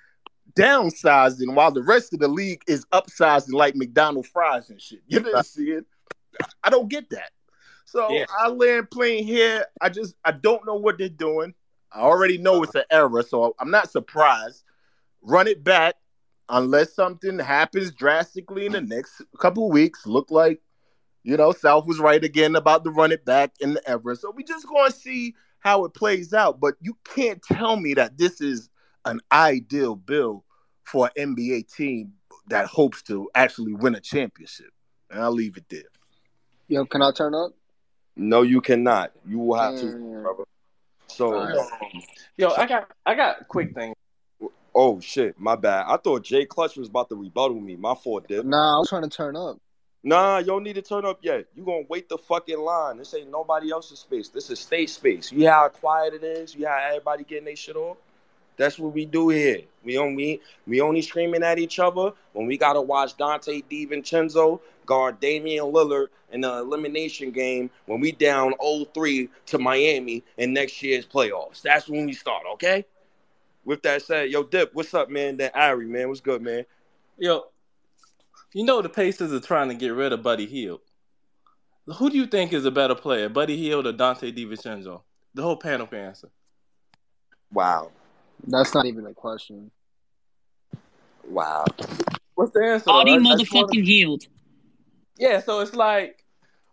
downsizing while the rest of the league is upsizing like McDonald's fries and shit? You know what I'm saying? I don't get that. So Yeah. I land playing here. I just I don't know what they're doing. I already know it's an error, so I'm not surprised. Run it back unless something happens drastically in the next couple of weeks. Look like you know South was right again about the run it back in the error. So we just going to see how it plays out. But you can't tell me that this is an ideal bill for an NBA team that hopes to actually win a championship. And I'll leave it there. Yo, can I turn up? No, you cannot. You will have to, Mm. brother. So, Alright. um, Yo, I got I got a quick thing. oh shit, my bad. I thought Jay Clutch was about to rebuttal me. My fault, dip. Nah, I was trying to turn up. Nah, you don't need to turn up yet. You gonna wait the fucking line. This ain't nobody else's space. This is state space. You hear how quiet it is? You hear how everybody getting their shit on? That's what we do here. We only we only screaming at each other when we gotta watch Donte DiVincenzo guard Damian Lillard in the elimination game when we down 0-3 to Miami in next year's playoffs. That's when we start, okay? With that said, yo, Dip, what's up, man? That Ari, man, what's good, man? Yo, you know the Pacers are trying to get rid of Buddy Hield. Who do you think is a better player, Buddy Hield or Donte DiVincenzo? The whole panel can answer. Wow. That's not even a question. Wow. What's the answer? Audie though? I- I wanna- motherfucking Hield. Yeah, so it's like,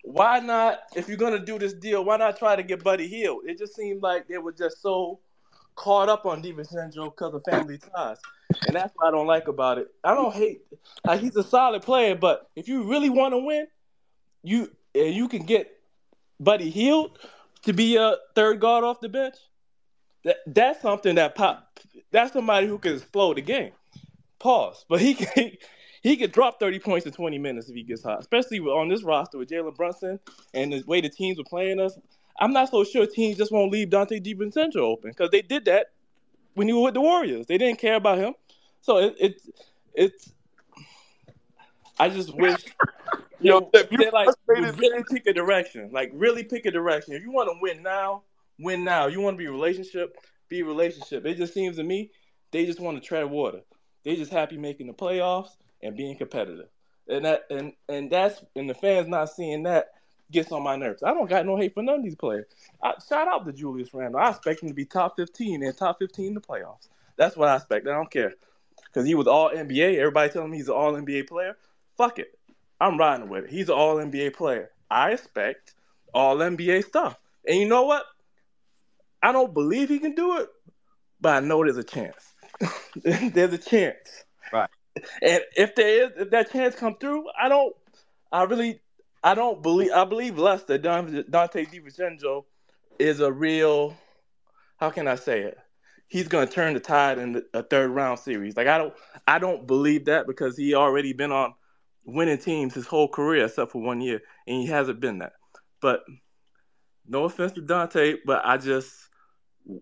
why not? If you're gonna do this deal, why not try to get Buddy Hield? It just seemed like they were just so caught up on DiVincenzo because of family ties, and that's what I don't like about it. I don't hate like he's a solid player, but if you really want to win, you and you can get Buddy Hield to be a third guard off the bench. That that's something that pop. That's somebody who can explode the game. Pause. But he can he could drop 30 points in 20 minutes if he gets hot, especially with- on this roster with Jalen Brunson and the way the teams were playing us. I'm not so sure teams just won't leave Donte DiVincenzo open because they did that when he was with the Warriors. They didn't care about him. So it, it it's I just wish you know, they like really pick a direction. Like really pick a direction. If you want to win now, win now. You want to be relationship, be relationship. It just seems to me they just want to tread water. They just happy making the playoffs and being competitive. And that and and that's and the fans not seeing that gets on my nerves. I don't got no hate for none of these players. I, shout out to Julius Randle. I expect him to be top 15 and top 15 in the playoffs. That's what I expect. I don't care. Because he was all NBA. Everybody telling me he's an all NBA player. Fuck it. I'm riding with it. He's an all NBA player. I expect all NBA stuff. And you know what? I don't believe he can do it, but I know there's a chance. there's a chance. Right. And if there is, if that chance come through, I don't, I really, I don't believe, I believe less that Donte DiVincenzo is a real, how can I say it? He's gonna turn the tide in a third round series. Like I don't, I don't believe that because he already been on winning teams his whole career except for one year, and he hasn't been that. But no offense to Donte, but I just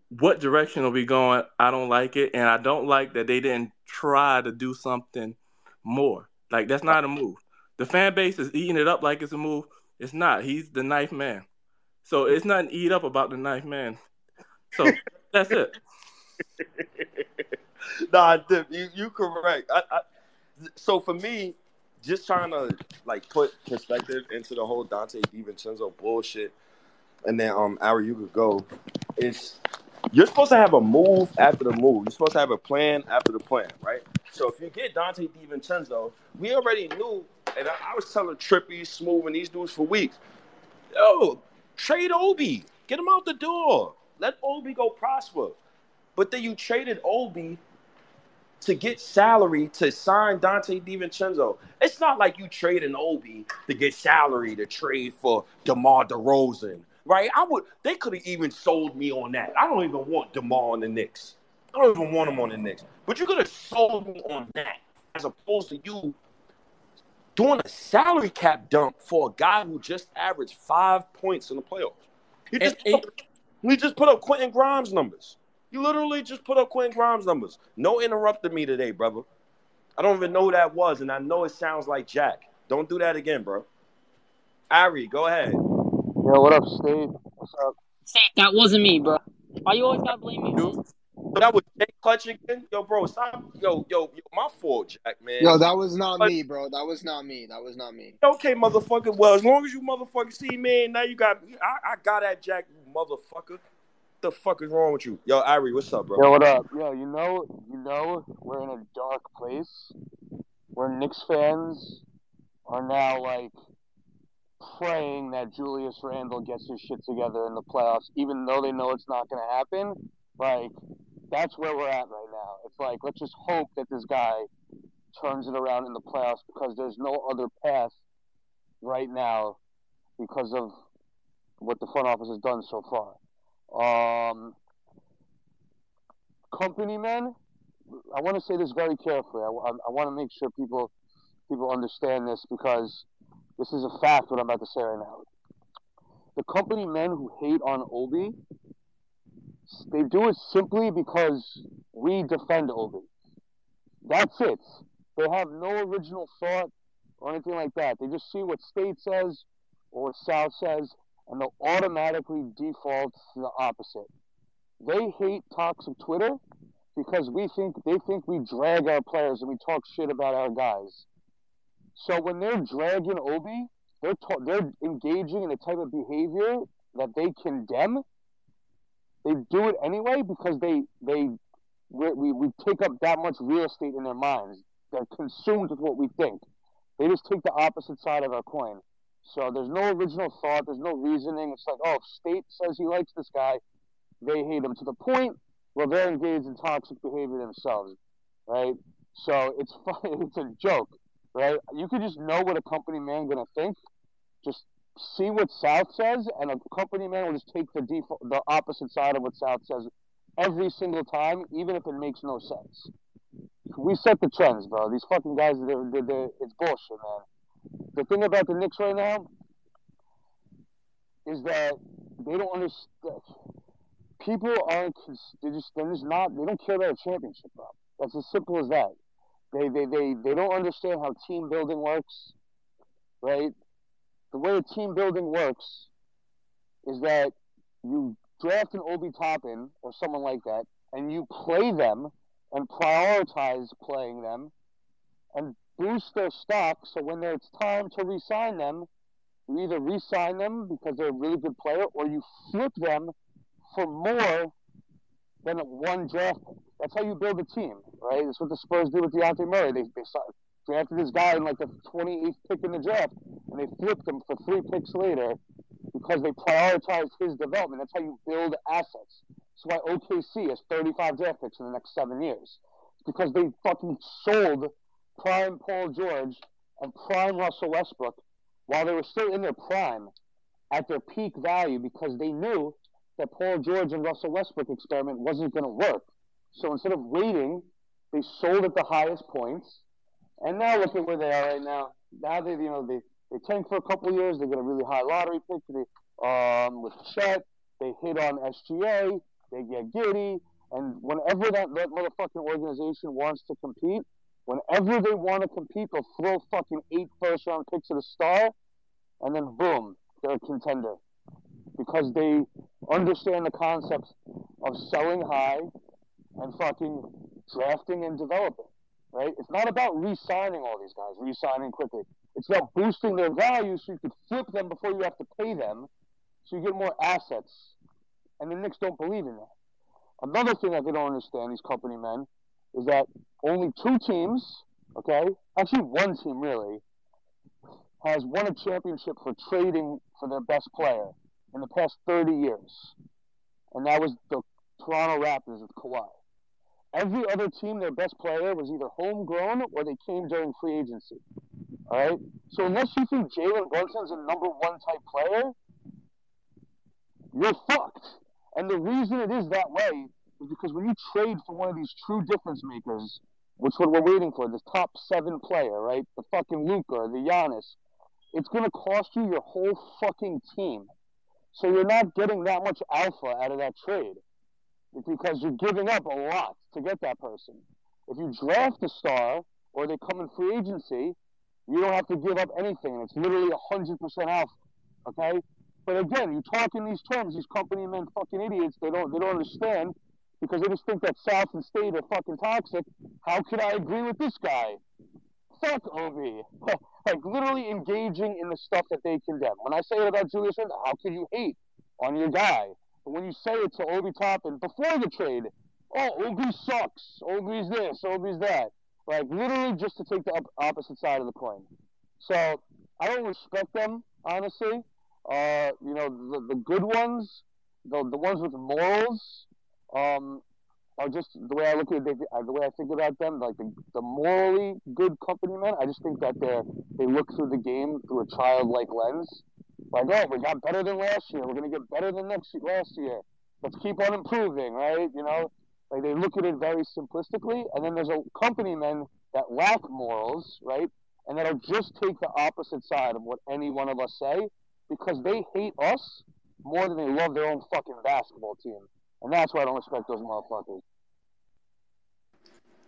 what direction are we going? I don't like it, and I don't like that they didn't try to do something more. Like that's not a move. The fan base is eating it up like it's a move. It's not. He's the knife man, so it's nothing eat up about the knife man. So that's it. nah, you you correct. I, I, so for me, just trying to like put perspective into the whole Donte DiVincenzo bullshit, and then um, Ari, you could go. It's you're supposed to have a move after the move. You're supposed to have a plan after the plan, right? So if you get Donte DiVincenzo, we already knew and I, I was telling Trippy, Smooth, and these dudes for weeks, yo, trade Obi, get him out the door, let Obi go prosper. But then you traded Obi to get salary to sign Donte DiVincenzo. It's not like you trade an Obi to get salary to trade for DeMar DeRozan, right? I would. They could have even sold me on that. I don't even want DeMar on the Knicks. I don't even want him on the Knicks. But you could have sold me on that as opposed to you doing a salary cap dump for a guy who just averaged five points in the playoffs. He just, And- put, up, he just put up Quentin Grimes numbers. You literally just put up Quentin Grimes numbers. No interrupted me today, brother. I don't even know who that was, and I know it sounds like Jack. Don't do that again, bro. Ari, go ahead. Yo, what up, Steve? What's up? Say that wasn't me, bro. Why you always gotta blame me? Dude. But that was Jay Clutch again. Yo, bro, stop. Yo, yo, yo, my fault, Jack, man. Yo, that was not But- me, bro. That was not me. That was not me. Okay, motherfucker. Well, as long as you motherfucker see me, now you got. I, I got that, Jack, you motherfucker. What the fuck is wrong with you, yo, Ari? What's up, bro? Yo, what up? Yo, you know, you know, we're in a dark place where Knicks fans are now like praying that Julius Randle gets his shit together in the playoffs, even though they know it's not going to happen. Like, that's where we're at right now. It's like let's just hope that this guy turns it around in the playoffs because there's no other path right now because of what the front office has done so far. Um, company men, I want to say this very carefully. I, I, want to make sure people people understand this because this is a fact. What I'm about to say right now. The company men who hate on Obi, they do it simply because we defend Obi. That's it. They have no original thought or anything like that. They just see what State says or South says, and they'll automatically default to the opposite. They hate toxic Twitter because we think they think we drag our players and we talk shit about our guys. So when they're dragging Obi, they're ta- they're engaging in a type of behavior that they condemn. They do it anyway because they they we, we, take up that much real estate in their minds. They're consumed with what we think. They just take the opposite side of our coin. So there's no original thought. There's no reasoning. It's like, oh, State says he likes this guy, they hate him to the point where they're engaged in toxic behavior themselves, right? So it's funny. It's a joke, right? You could just know what a company man gonna think. Just see what South says, and a company man will just take the default, the opposite side of what South says every single time, even if it makes no sense. We set the trends, bro. These fucking guys, they're, they're, they're, it's bullshit, man. The thing about the Knicks right now is that they don't understand. People aren't. They just. They're just not. They don't care about a championship, bro. That's as simple as that. They they they they don't understand how team building works, right? The way team building works is that you draft an Obi Toppin or someone like that, and you play them and prioritize playing them, and boost their stock. So when it's time to re-sign them, you either re-sign them because they're a really good player, or you flip them for more than one draft pick. That's how you build a team, right? That's what the Spurs did with Dejounte Murray. They, they drafted this guy in like the 28th pick in the draft, and they flipped him for three picks later because they prioritized his development. That's how you build assets. That's why OKC has 35 draft picks in the next seven years. Because they fucking sold prime Paul George and prime Russell Westbrook while they were still in their prime at their peak value because they knew that Paul George and Russell Westbrook experiment wasn't going to work. So instead of waiting, they sold at the highest points, and now look at where they are right now. Now they, you know, they they tank for a couple years. They get a really high lottery pick. They, um, with Chet, they hit on SGA. They get Giddey, and whenever that, that motherfucking organization wants to compete, whenever they want to compete, they'll throw fucking eight first round picks at a star, and then boom, they're a contender because they understand the concepts of selling high and fucking drafting and developing. Right? It's not about re-signing all these guys, re-signing quickly. It's about boosting their value so you can flip them before you have to pay them, so you get more assets. And the Knicks don't believe in that. Another thing that they don't understand, these company men, is that only two teams, okay, actually one team really, has won a championship for trading for their best player in the past 30 years. And that was the Toronto Raptors with Kawhi. Every other team, their best player was either homegrown or they came during free agency. All right? So unless you think Jalen Brunson's a number one type player, you're fucked. And the reason it is that way is because when you trade for one of these true difference makers, which what we're waiting for, this top seven player, right? The fucking Luka, the Giannis, it's gonna cost you your whole fucking team. So you're not getting that much alpha out of that trade. It's because you're giving up a lot to get that person. If you draft a star or they come in free agency, you don't have to give up anything. It's literally 100% alpha. Okay? But again, you talk in these terms, these company men fucking idiots, they don't they don't understand because they just think that South and State are fucking toxic. How could I agree with this guy? Fuck Obi. like literally engaging in the stuff that they condemn. When I say it about Julius Randle, how could you hate on your guy? When you say it to Obi Toppin before the trade, oh, Obi sucks. Obi's this, Obi's that. Like literally just to take the op- opposite side of the coin. So I don't respect them, honestly. Uh, you know, the, the good ones, the, the ones with morals, um, are just the way I look at it, the way I think about them, like the, the morally good company men. I just think that they they look through the game through a childlike lens. Like, oh, we got better than last year. We're gonna get better than next year. last year. Let's keep on improving, right? You know, like they look at it very simplistically. And then there's a company men that lack morals, right? And that'll just take the opposite side of what any one of us say because they hate us more than they love their own fucking basketball team. And that's why I don't respect those motherfuckers.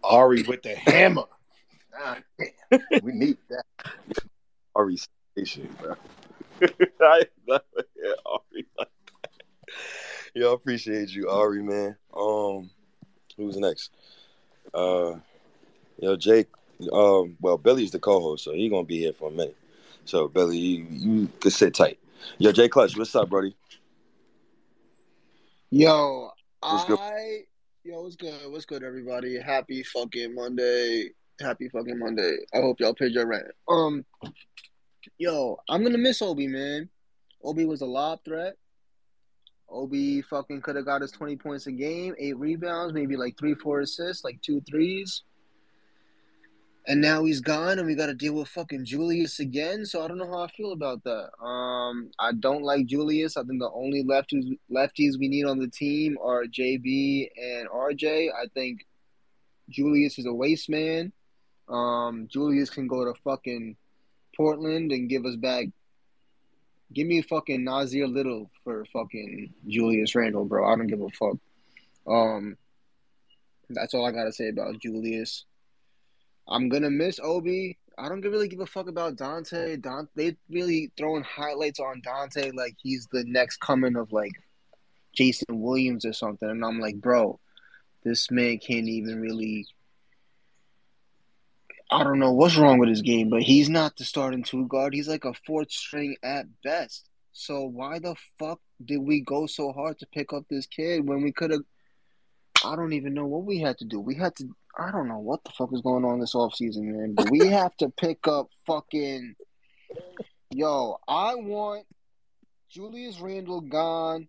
Ari with the hammer. Ah, we need that. Ari station, bro. I love it. Ari like that. Yo, I appreciate you, Ari, man. Um, who's next? Uh, yo, Jake. Um, well, Billy's the co-host, so he's gonna be here for a minute. So, Billy, you, you can sit tight. Yo, Jay Clutch, what's up, Brody? Yo, What's good? I yo, what's good? What's good, everybody? Happy fucking Monday. Happy fucking Monday. I hope y'all paid your rent. Um, yo, I'm gonna miss Obi, man. Obi was a lob threat. Obi fucking could have got us 20 points a game, eight rebounds, maybe like three, four assists, like two threes. And now he's gone, and we got to deal with fucking Julius again. So I don't know how I feel about that. Um, I don't like Julius. I think the only lefties lefties we need on the team are JB and RJ. I think Julius is a waste man. Um, Julius can go to fucking Portland and give us back. Give me fucking Nassir Little for fucking Julius Randle, bro. I don't give a fuck. Um, that's all I gotta say about Julius. I'm gonna miss Obi. I don't really give a fuck about Donte. Donte, they really throwing highlights on Donte like he's the next coming of like Jason Williams or something, and I'm like, bro, this man can't even really. I don't know what's wrong with his game, but he's not the starting two guard. He's like a fourth string at best. So why the fuck did we go so hard to pick up this kid when we could have? I don't even know what we had to do. We had to. I don't know what the fuck is going on this offseason, man. But we have to pick up fucking. Yo, I want Julius Randle gone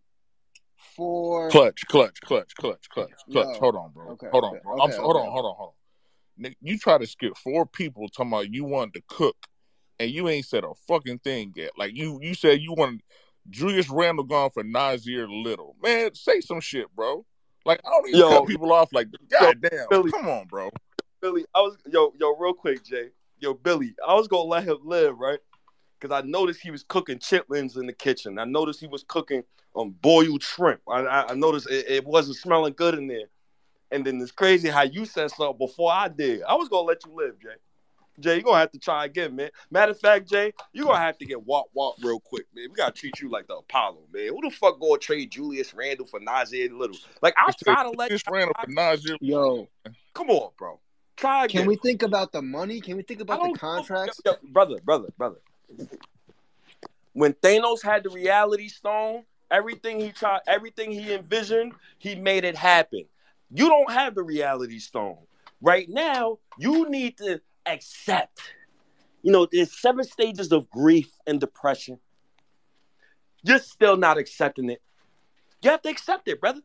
for. Clutch, clutch, clutch, clutch, clutch, clutch. Yo. Hold on, bro. Okay, hold on, okay, bro. okay, I'm so, hold on, hold on, hold on. You try to skip four people talking about you wanted to cook, and you ain't said a fucking thing yet. Like you, you said you wanted Julius Randle gone for Nassir Little. Man, say some shit, bro. Like I don't even Yo, cut people off. Like, god damn, Billy. come on, bro. Billy, I was yo yo real quick, Jay. Yo, Billy, I was gonna let him live, right? Because I noticed he was cooking chitlins in the kitchen. I noticed he was cooking um boiled shrimp. I I, I noticed it, it wasn't smelling good in there. And then it's crazy how you said something before I did. I was gonna let you live, Jay. Jay, you're gonna have to try again, man. Matter of fact, Jay, you're gonna have to get walk walk real quick, man. We gotta treat you like the Apollo, man. Who the fuck gonna trade Julius Randle for Nassir Little? Like I'll You try to let Julius Randle for Nassir. Yo, come on, bro. Try again. can we think about the money? Can we think about the don't- contracts? yo, yo, brother, brother, brother. When Thanos had the reality stone, everything he tried, everything he envisioned, he made it happen. You don't have the reality stone. Right now, you need to accept. you know, there's seven stages of grief and depression. You're still not accepting it. You have to accept it, brother.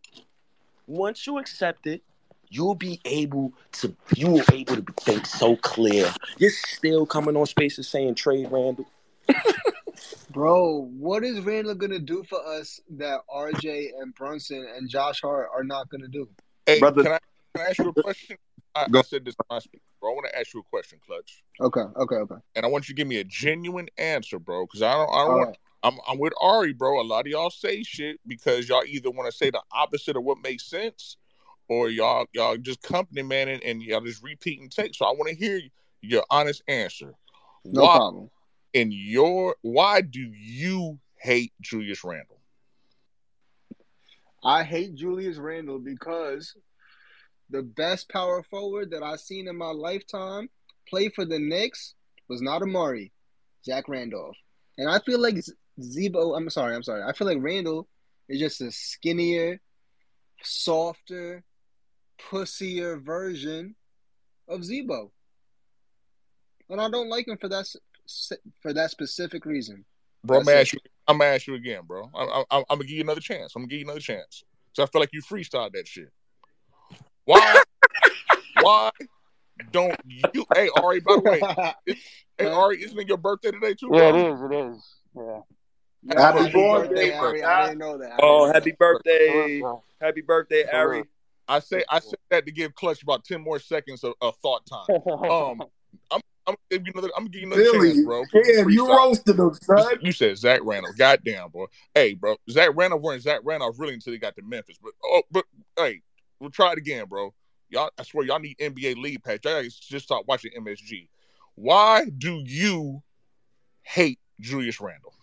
Once you accept it, you'll be able to you will able to think so clear. You're still coming on spaces saying trade Randle. Bro, what is Randle gonna do for us that RJ and Brunson and Josh Hart are not gonna do? Hey, Brother- can I, can I ask you a question? I, I said this my speech, bro. I want to ask you a question, Clutch, Okay, okay, okay. and I want you to give me a genuine answer, bro. Because I don't, I don't All want. right. I'm, I'm with Ari, bro. A lot of y'all say shit because y'all either want to say the opposite of what makes sense, or y'all y'all just company man and, and y'all just repeating text. So I want to hear your honest answer. No why problem. in your why do you hate Julius Randle? I hate Julius Randle because the best power forward that I've seen in my lifetime play for the Knicks was not Amar'e, Zach Randolph. And I feel like Z-Bo, I'm sorry, I'm sorry. I feel like Randle is just a skinnier, softer, pussier version of Z-Bo. And I don't like him for that for that specific reason. Bro, I'm gonna ask you. I'm gonna ask you again, bro. I'm, I'm, I'm gonna give you another chance. I'm gonna give you another chance. So I feel like you freestyled that shit. Why? why don't you? Hey, Ari. By the way, hey Ari, isn't it your birthday today too, Yeah, bro? it is. It is. Yeah. Happy happy birthday, birthday, Ari. I didn't know that. Oh, happy birthday. Happy birthday, Ari. I say I said that to give Clutch about ten more seconds of, of thought time. Um, I'm I'm gonna give you another. I'm gonna give you another Billy, chance, bro. damn, you Freestyle. roasted him, son. said, you said Zach Randolph. Goddamn, boy. Hey, bro. Zach Randolph weren't Zach Randolph really until he got to Memphis. But oh, but hey, we'll try it again, bro. Y'all, I swear, y'all need NBA lead patch. Y'all just start watching MSG. Why do you hate Julius Randle?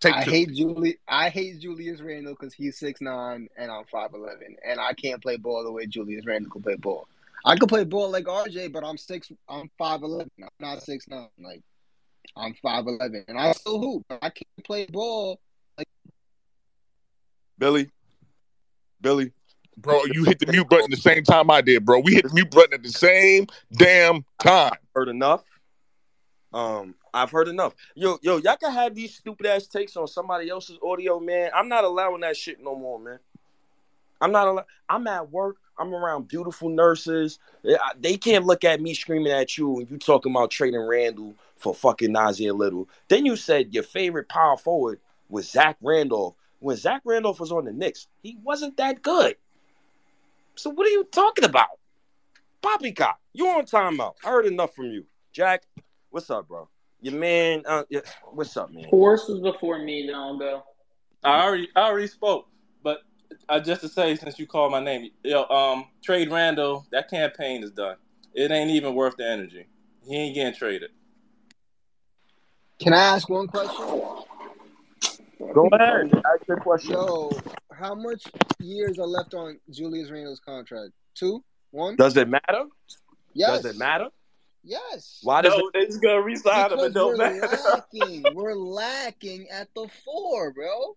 Take I two. hate Julie. I hate Julius Randle because he's six nine and I'm five eleven, and I can't play ball the way Julius Randle can play ball. I could play ball like RJ, but I'm six. I'm five eleven. I'm not six nine. Like I'm five eleven, and I still hoop. but I can't play ball. Billy. Billy. Bro, you hit the mute button the same time I did, bro. We hit the mute button at the same damn time. Heard enough. Um, I've heard enough. Yo, yo, y'all can have these stupid ass takes on somebody else's audio, man. I'm not allowing that shit no more, man. I'm not allowed. I'm at work. I'm around beautiful nurses. They can't look at me screaming at you and you talking about trading Randle for fucking Nassir Little. Then you said your favorite power forward was Zach Randolph. When Zach Randolph was on the Knicks, he wasn't that good. So what are you talking about? Poppycock, you on timeout. I heard enough from you. Jack, what's up, bro? Your man, uh, yeah, what's up, man? Horse was before me. Then I'll go. I already I already spoke, but uh, just to say, since you called my name, yo, um, trade Randle. That campaign is done. It ain't even worth the energy. He ain't getting traded. Can I ask one question? Go ahead. Ask your question. Yo, how much years are left on Julius Randle's contract? Two, one. Does it matter? Yes. Does it matter? Yes. Why does No, it? they just gonna resign him. Because It don't we're matter. lacking. We're lacking at the four, bro.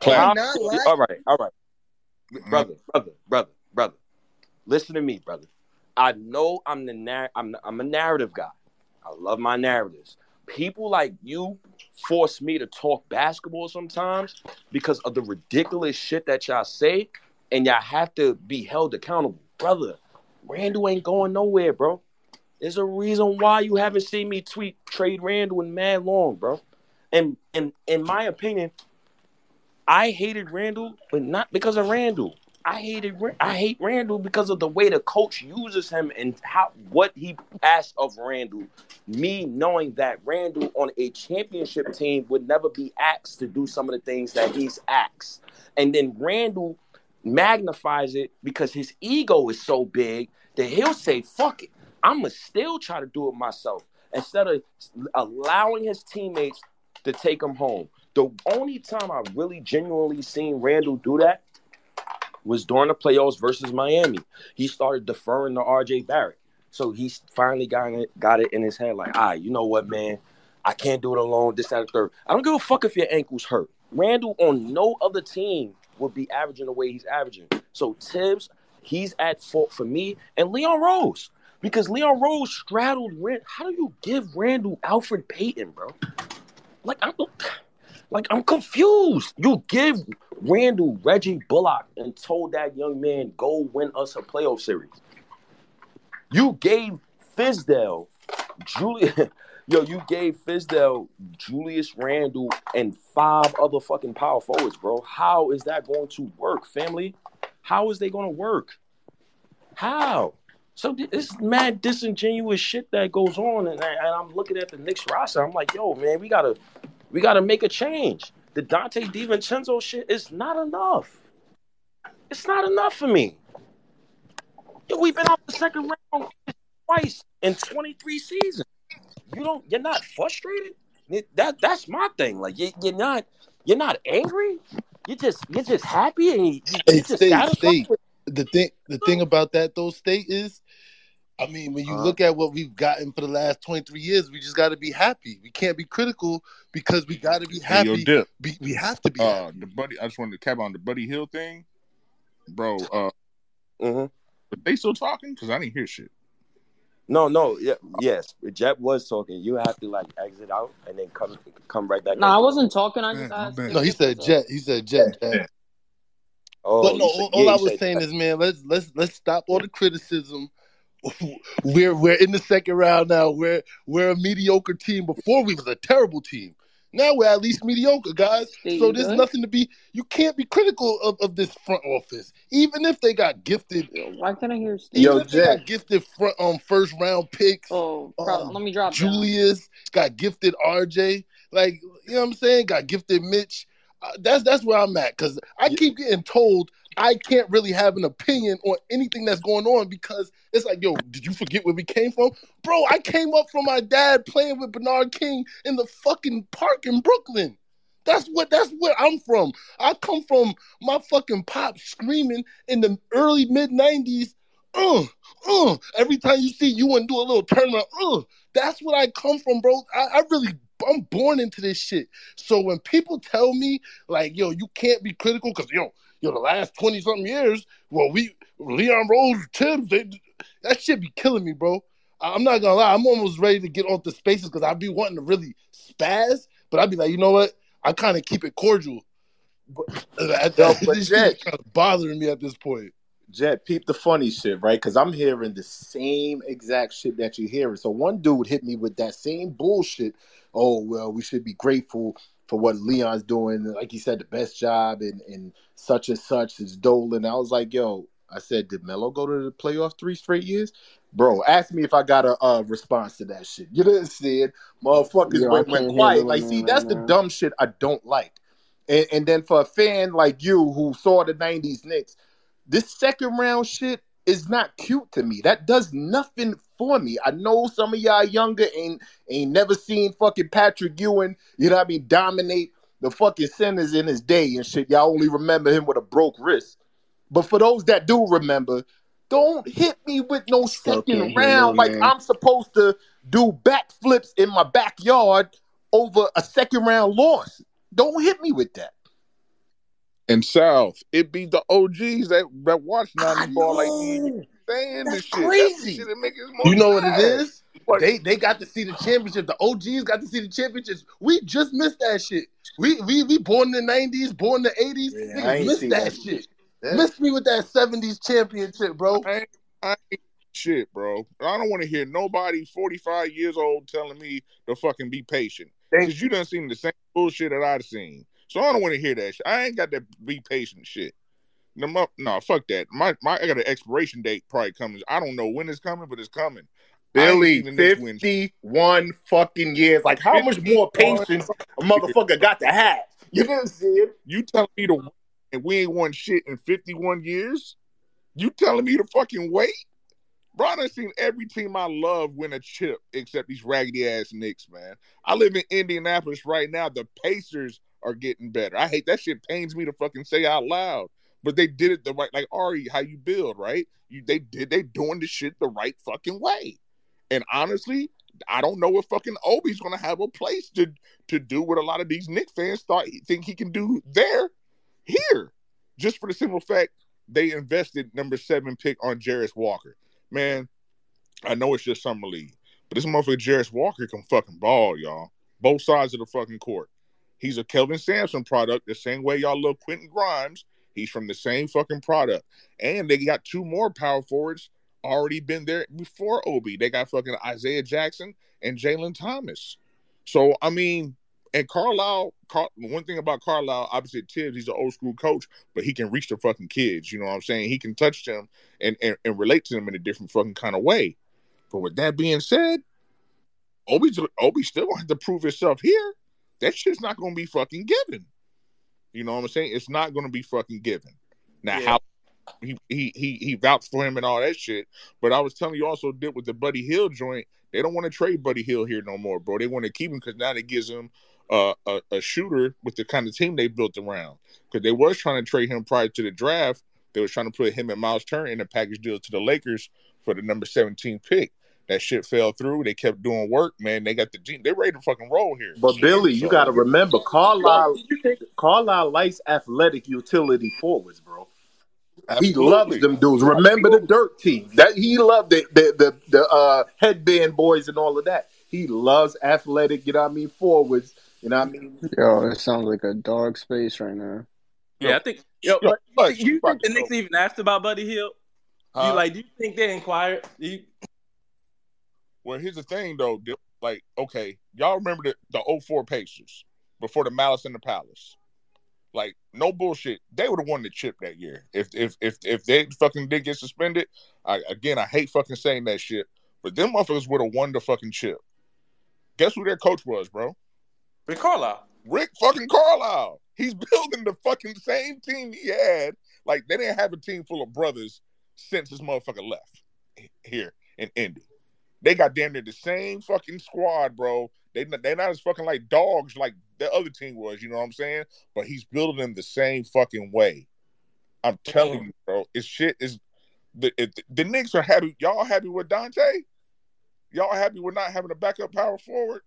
Clap. We're not. All right, all right, mm-hmm. brother, brother, brother, brother. Listen to me, brother. I know I'm the nar- I'm I'm a narrative guy. I love my narratives. People like you force me to talk basketball sometimes because of the ridiculous shit that y'all say, and y'all have to be held accountable, brother. Randle ain't going nowhere, bro. There's a reason why you haven't seen me tweet trade Randle in mad long, bro. And and in my opinion, I hated Randle, but not because of Randle. I hated I hate Randle because of the way the coach uses him and how what he asked of Randle. Me knowing that Randle on a championship team would never be asked to do some of the things that he's asked. And then Randle magnifies it because his ego is so big that he'll say, fuck it. I'ma still try to do it myself. Instead of allowing his teammates to take him home. The only time I really genuinely seen Randle do that was during the playoffs versus Miami. He started deferring to RJ Barrett. So he finally got it, got it in his head, like, all right, you know what, man? I can't do it alone, this, that, and third. I don't give a fuck if your ankle's hurt. Randle on no other team would be averaging the way he's averaging. So Thibs, he's at fault for me, and Leon Rose. Because Leon Rose straddled Rand. How do you give Randle Elfrid Payton, bro? Like I'm like I'm confused. You give Randle Reggie Bullock and told that young man go win us a playoff series. You gave Fizdale, Julia, yo, you gave Fizdale, Julius Randle, and five other fucking power forwards, bro. How is that going to work, family? How is they going to work? How? So it's mad disingenuous shit that goes on, and, I, and I'm looking at the Knicks roster. I'm like, yo, man, we gotta, we gotta make a change. The Donte DiVincenzo shit is not enough. It's not enough for me. Yo, we've been out the second round twice in 23 seasons. You don't. You're not frustrated. That that's my thing. Like you, you're not. You're not angry. You just you're just happy and you, you Hey, just state, state. The thing, the thing about that though, state is, I mean, when you Uh-huh. look at what we've gotten for the last twenty three years, we just got to be happy. We can't be critical because we got to be Hey, yo, happy. Dip. Be, we have to be Uh, happy. the buddy. I just wanted to cap on the Buddy Hield thing, bro. Uh, Mhm. are they still talking? Because I didn't hear shit. No, no, yeah, yes. Jet was talking. You have to like exit out and then come come right back. No, I wasn't talking. I Man, just my asked. No, he said was jet. He said jet. Yeah. jet. Oh, But no, said- all, all I was saying that. is, man, let's let's let's stop all the criticism. We're we're in the second round now. We're we're a mediocre team. Before we was a terrible team. Now we're at least mediocre, guys. Steve, So there's good? nothing to be. You can't be critical of, of this front office, even if they got gifted. Why can't I hear Steve? Even Yo, if they got gifted front um first round picks. Oh, Um, let me drop down. Julius got gifted RJ. Like, you know what I'm saying? Got gifted Mitch. That's that's where I'm at because I keep getting told I can't really have an opinion on anything that's going on because it's like, yo, did you forget where we came from, bro? I came up from my dad playing with Bernard King in the fucking park in Brooklyn. That's what that's where I'm from. I come from my fucking pop screaming in the early mid '90s. Uh, uh, every time you see you and do a little turnaround, uh, that's what I come from, bro. I, I really, I'm born into this shit. So when people tell me like, yo, you can't be critical because yo, yo, the last twenty something years, well, we Leon Rose, Thibs, they, that shit be killing me, bro. I'm not gonna lie, I'm almost ready to get off the spaces because I'd be wanting to really spaz, but I'd be like, you know what? I kind of keep it cordial. But, uh, this but shit is Jet, kind of bothering me at this point. Jet, peep the funny shit, right? Because I'm hearing the same exact shit that you're hearing. So one dude hit me with that same bullshit. Oh well, we should be grateful for what Leon's doing. Like he said, the best job and and such and such is Dolan. I was like, yo, I said, did Melo go to the playoff three straight years? Bro, ask me if I got a, uh response to that shit. You didn't see it. Motherfuckers went, went quiet. Like, see, right that's the dumb shit I don't like. And, and then for a fan like you who saw the 90s Knicks, this second round shit is not cute to me. That does nothing for me. I know some of y'all younger ain't ain't never seen fucking Patrick Ewing, you know what I mean, dominate the fucking centers in his day and shit. Y'all only remember him with a broke wrist. But for those that do remember, don't hit me with no second hear round like Man. I'm supposed to do backflips in my backyard over a second round loss. Don't hit me with that. And South, it be the OGs that that watch I 90 ball like me and you saying this That's shit. That's the crazy. shit that make You know what it is? sad. Like, They they got to see the championship. The OGs got to see the championships. We just missed that shit. We we we born in the nineties, born in the eighties. Yeah, Niggas missed that that shit. shit. That, Missed me with that seventies championship, bro. I ain't, I ain't shit, bro. I don't want to hear nobody 45 years old telling me to fucking be patient. Because you done seen the same bullshit that I've seen. So I don't want to hear that shit. I ain't got that be patient shit. No, mu- no, fuck that. My, my, I got an expiration date probably coming. I don't know when it's coming, but it's coming. Billy, seen the Knicks win shit. 51 fucking years. Like, how much more patience a motherfucker got to have? You didn't see it? You telling me to and we ain't won shit in 51 years? You telling me to fucking wait? Bro, I done seen every team I love win a chip except these raggedy ass Knicks, man. I live in Indianapolis right now. The Pacers are getting better. I hate that shit pains me to fucking say out loud. But they did it the right like Ari, how you build, right? You they did they doing the shit the right fucking way. And honestly, I don't know if fucking Obi's gonna have a place to to do what a lot of these Knicks fans thought think he can do there, here. Just for the simple fact they invested number seven pick on Jarace Walker. Man, I know it's just summer league, but this motherfucker Jarace Walker can fucking ball, y'all. Both sides of the fucking court. He's a Kelvin Sampson product, the same way y'all love Quentin Grimes. He's from the same fucking product. And they got two more power forwards already been there before Obi. They got fucking Isaiah Jackson and Jalen Thomas. So I mean, and Carlisle, Car- one thing about Carlisle, obviously Thibs, he's an old school coach, but he can reach the fucking kids. You know what I'm saying? He can touch them and, and, and relate to them in a different fucking kind of way. But with that being said, Obi's Obi still have to prove himself here. That shit's not gonna be fucking given. You know what I'm saying? It's not gonna be fucking given. Now Yeah. how he he he he vouched for him and all that shit. But I was telling you also did with the Buddy Hield joint. They don't want to trade Buddy Hield here no more, bro. They want to keep him because now it gives him uh, a a shooter with the kind of team they built around. Because they was trying to trade him prior to the draft. They was trying to put him and Miles Turner in a package deal to the Lakers for the number 17 pick. That shit fell through. They kept doing work, man. They got the team. They ready to fucking roll here. But Billy, you got to remember, Carlisle. You think Carlisle likes athletic utility forwards, bro. He loves them dudes. Remember the dirt team. That he loved the the the, the uh, headband boys and all of that. He loves athletic, you know what I mean, forwards. You know what I mean? Yo, it sounds like a dark space right now. Yeah, I think. Yo, Yo, but Clutch, you about think the to Knicks even asked about Buddy Hield? Do Huh? you like? Do you think they inquired? Do you, Well, here's the thing though. Like, okay, y'all remember the, the 04 Pacers before the Malice in the Palace. Like, no bullshit. They would have won the chip that year. If if if if they fucking did get suspended, I again I hate fucking saying that shit. But them motherfuckers would have won the fucking chip. Guess who their coach was, bro? Rick Carlisle. Rick fucking Carlisle. He's building the fucking same team he had. Like they didn't have a team full of brothers since this motherfucker left here in Indy. They got damn near the same fucking squad, bro. They they not as fucking like dogs like the other team was. You know what I'm saying? But he's building them the same fucking way. I'm telling you, bro. It's shit. Is the it, the Knicks are happy. Y'all happy with Donte? Y'all happy with not having a backup power forward?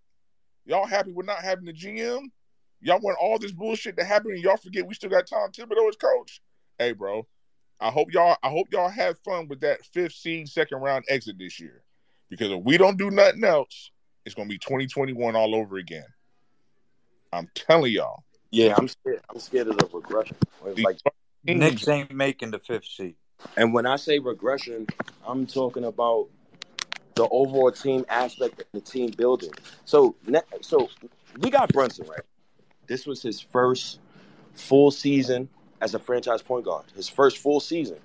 Y'all happy with not having the GM? Y'all want all this bullshit to happen and y'all forget we still got Tom Thibodeau as coach? Hey, bro. I hope y'all I hope y'all have fun with that fifth seed second round exit this year. Because if we don't do nothing else, it's gonna be 2021 all over again. I'm telling y'all. Yeah, I'm scared. I'm scared of the regression. These Like, fucking Knicks ain't making the fifth seed. and when I say regression, I'm talking about the overall team aspect of the team building. So, so we got Brunson right. This was his first full season as a franchise point guard. His first full season.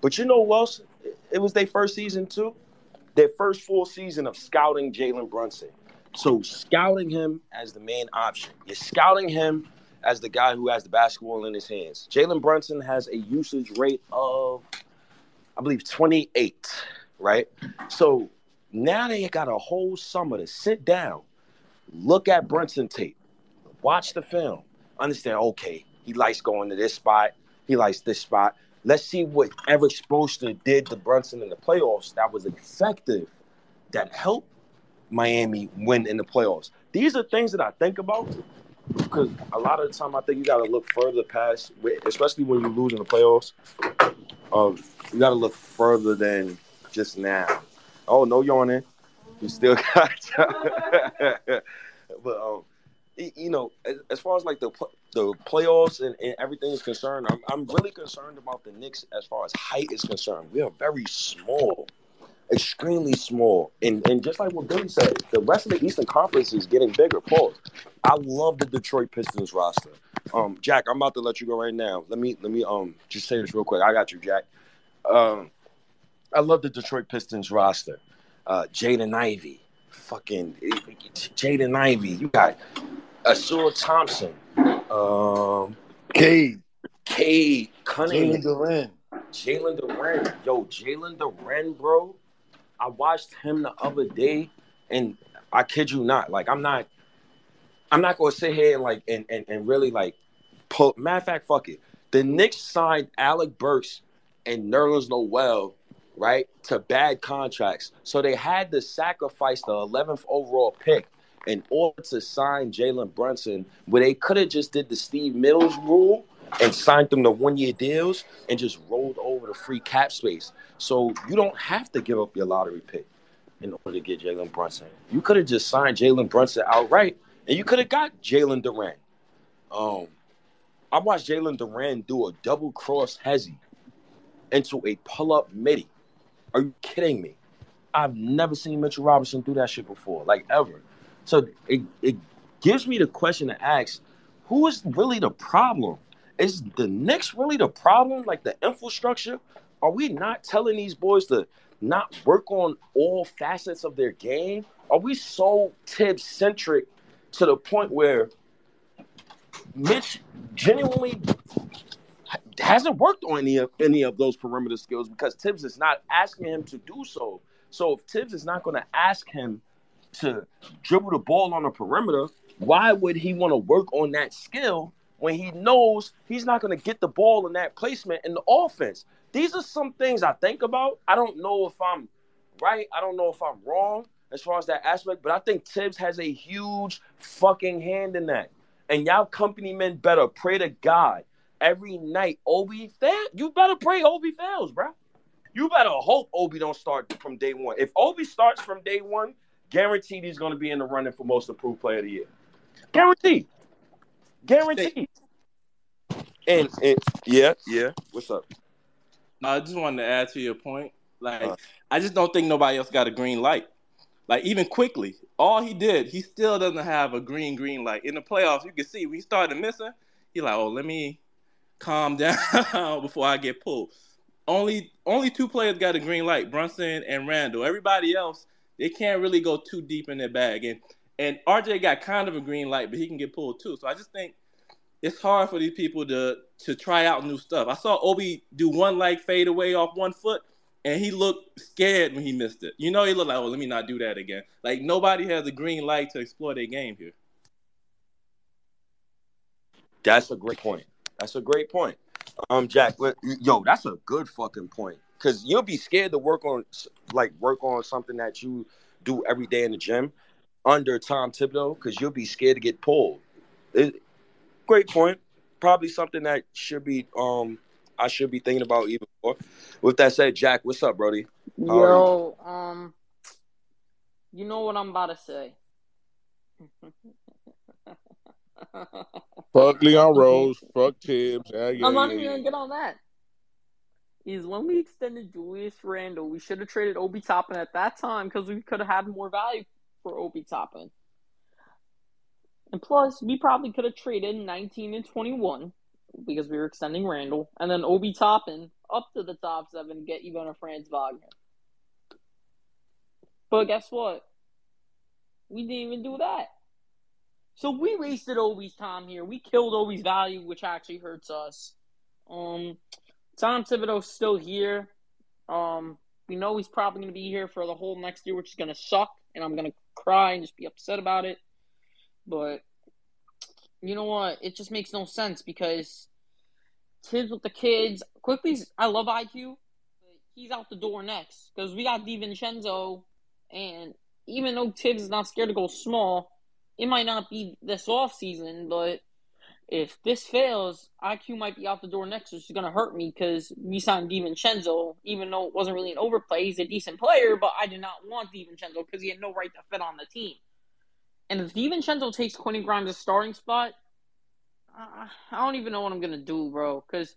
But you know what else? It was their first season too. Their first full season of scouting Jalen Brunson. So scouting him as the main option. You're scouting him as the guy who has the basketball in his hands. Jalen Brunson has a usage rate of, I believe, 28, right? So now they got a whole summer to sit down, look at Brunson tape, watch the film, understand, okay, he likes going to this spot, he likes this spot. Let's see what Erik Spoelstra did to Brunson in the playoffs that was effective, that helped Miami win in the playoffs. These are things that I think about because a lot of the time I think you got to look further past, especially when you lose in the playoffs. Um, you got to look further than just now. Oh, no yawning. You still got but um, you know, as, far as like the the playoffs and, and everything is concerned, I'm I'm really concerned about the Knicks as far as height is concerned. We are very small, extremely small, and and just like what Billy said, the rest of the Eastern Conference is getting bigger. Pause. I love the Detroit Pistons roster. Um, Jack, I'm about to let you go right now. Let me let me um just say this real quick. I got you, Jack. Um, I love the Detroit Pistons roster. Uh, Jaden Ivey, fucking Jaden Ivey. You got Ausar Thompson, um, Cade, Cade Jalen Cunningham, Duren. Jalen Duren. Yo, Jalen Duren, bro. I watched him the other day, and I kid you not, like I'm not, I'm not gonna sit here and like and and, and really like pull. Matter of fact, fuck it. The Knicks signed Alec Burks and Nerlens Noel, right, to bad contracts, so they had to sacrifice the 11th overall pick in order to sign Jalen Brunson, where they could have just did the Steve Mills rule and signed them to one year deals and just rolled over the free cap space. So you don't have to give up your lottery pick. in order to get Jalen Brunson. You could have just signed Jalen Brunson outright, and you could have got Jalen Duren. Um, I watched Jalen Duren do a double cross hezzy into a pull up midi. Are you kidding me? I've never seen Mitchell Robinson do that shit before, like ever. So it, it gives me the question to ask who is really the problem? Is the Knicks really the problem? Like the infrastructure? Are we not telling these boys to not work on all facets of their game? Are we so Thibs centric to the point where Mitch genuinely hasn't worked on any of any of those perimeter skills because Thibs is not asking him to do so. So if Thibs is not going to ask him to dribble the ball on the perimeter, why would he want to work on that skill when he knows he's not going to get the ball in that placement in the offense? These are some things I think about. I don't know if I'm right. I don't know if I'm wrong as far as that aspect, but I think Thibs has a huge fucking hand in that. And y'all company men better pray to God every night. Obi fail. You better pray Obi fails, bro. You better hope Obi don't start from day one. If Obi starts from day one, guaranteed he's going to be in the running for most improved player of the year. Guaranteed. Guaranteed. And, and yeah, yeah. What's up? No, I just wanted to add to your point. Like, Uh. I just don't think nobody else got a green light. Like, even Quickley, all he did, he still doesn't have a green green light. In the playoffs, you can see when he started missing, he like, oh, let me calm down before I get pulled. Only only two players got a green light, Brunson and Randle. Everybody else, they can't really go too deep in their bag. And and RJ got kind of a green light, but he can get pulled too. So I just think it's hard for these people to to try out new stuff. I saw Obi do one like fade away off one foot, and he looked scared when he missed it. You know, he looked like, oh, let me not do that again. Like nobody has a green light to explore their game here. That's a great point. That's a great point. Um, Jack, yo, that's a good fucking point. Cause you'll be scared to work on, like, work on something that you do every day in the gym under Tom Thibodeau, because you'll be scared to get pulled. It, great point. Probably something that should be, um, I should be thinking about even more. With that said, Jack, what's up, Brody? How are Yo, um, you know what I'm about to say. Fuck Leon Rose. Fuck Tibbs. Yeah, yeah, I'm not yeah, even yeah. gonna get on that. Is when we extended Julius Randle, we should have traded Obi Toppin at that time because we could have had more value for Obi Toppin. And plus, we probably could have traded 19 and 21 because we were extending Randle, and then Obi Toppin up to the top seven to get even a Franz Wagner. But guess what? We didn't even do that. So we wasted Obi's time here. We killed Obi's value, which actually hurts us. Um, Tom Thibodeau's still here. Um, we know he's probably going to be here for the whole next year, which is going to suck, and I'm going to cry and just be upset about it. But you know what? It just makes no sense because Thibs with the kids. Quickley, I love IQ, but he's out the door next because we got DiVincenzo, and even though Thibs is not scared to go small, it might not be this off season, but if this fails, IQ might be out the door next, which is going to hurt me because we signed DiVincenzo, even though it wasn't really an overplay. He's a decent player, but I did not want DiVincenzo because he had no right to fit on the team. And if DiVincenzo takes Quentin Grimes' starting spot, I I don't even know what I'm going to do, bro. Because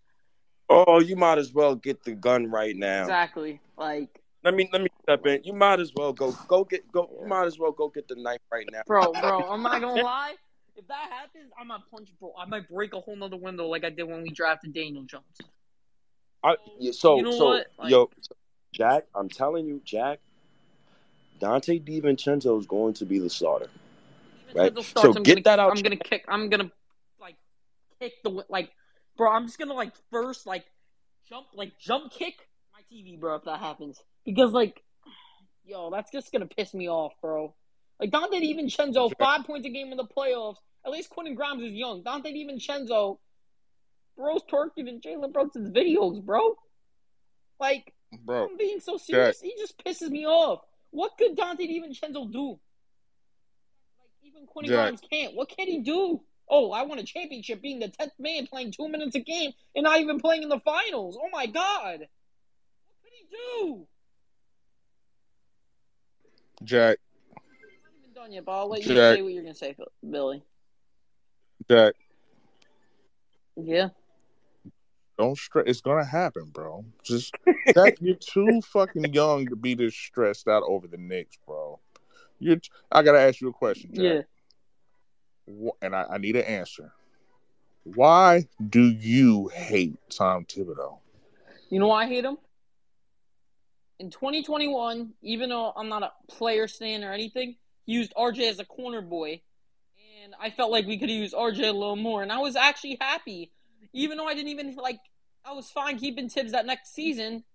Oh, you might as well get the gun right now. exactly, like, Let me let me step in. You might as well go go get go. You might as well go get the knife right now. bro, bro, I'm not going to lie. If that happens, I might punch, bro. I might break a whole nother window like I did when we drafted Daniel Jones. I, yeah, so You know so? Like- yo, Jack, I'm telling you, Jack, Donte DiVincenzo is going to be the starter. Right. DiVincenzo So I'm get gonna, that out I'm gonna kick. I'm gonna like kick the like, bro. I'm just gonna like first like jump like jump kick my TV, bro. If that happens, because like, yo, that's just gonna piss me off, bro. Like Donte DiVincenzo, five points a game in the playoffs. At least Quentin Grimes is young. Donte DiVincenzo, bro's twerking in Jalen Brunson's videos, bro. Like, Bro, I'm being so serious. He just pisses me off. What could Donte DiVincenzo do? Like even Quentin Jack. Grimes can't. What can he do? Oh, I won a championship being the tenth man playing two minutes a game and not even playing in the finals. Oh my god. What could he do? Jack, I'm not even done yet, but I'll let you Jack. say what you're gonna say, Billy. Jack, Yeah. don't stress. It's gonna happen, bro. Just that you're too fucking young to be this stressed out over the Knicks, bro. You're. t- I gotta ask you a question, Jack. Yeah. And I, I need an answer. Why do you hate Tom Thibodeau? You know why I hate him? In 2021, even though I'm not a player stan or anything, he used RJ as a corner boy. And I felt like we could use RJ a little more. And I was actually happy. Even though I didn't even, like, I was fine keeping Thibs that next season.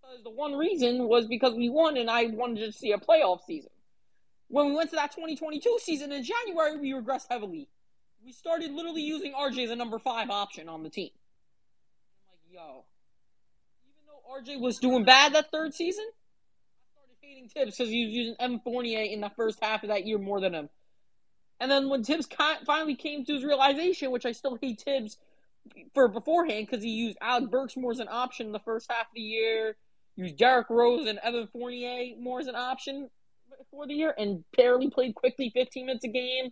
Because the one reason was because we won and I wanted to see a playoff season. When we went to that 2022 season in January, we regressed heavily. We started literally using RJ as a number five option on the team. I'm like, yo, even though RJ was doing bad that third season, I started hating Thibs because he was using Evan Fournier in the first half of that year more than him. And then when Thibs finally came to his realization, which I still hate Thibs for beforehand because he used Alec Burks more as an option in the first half of the year, used Derrick Rose and Evan Fournier more as an option for the year, and barely played Quickley 15 minutes a game.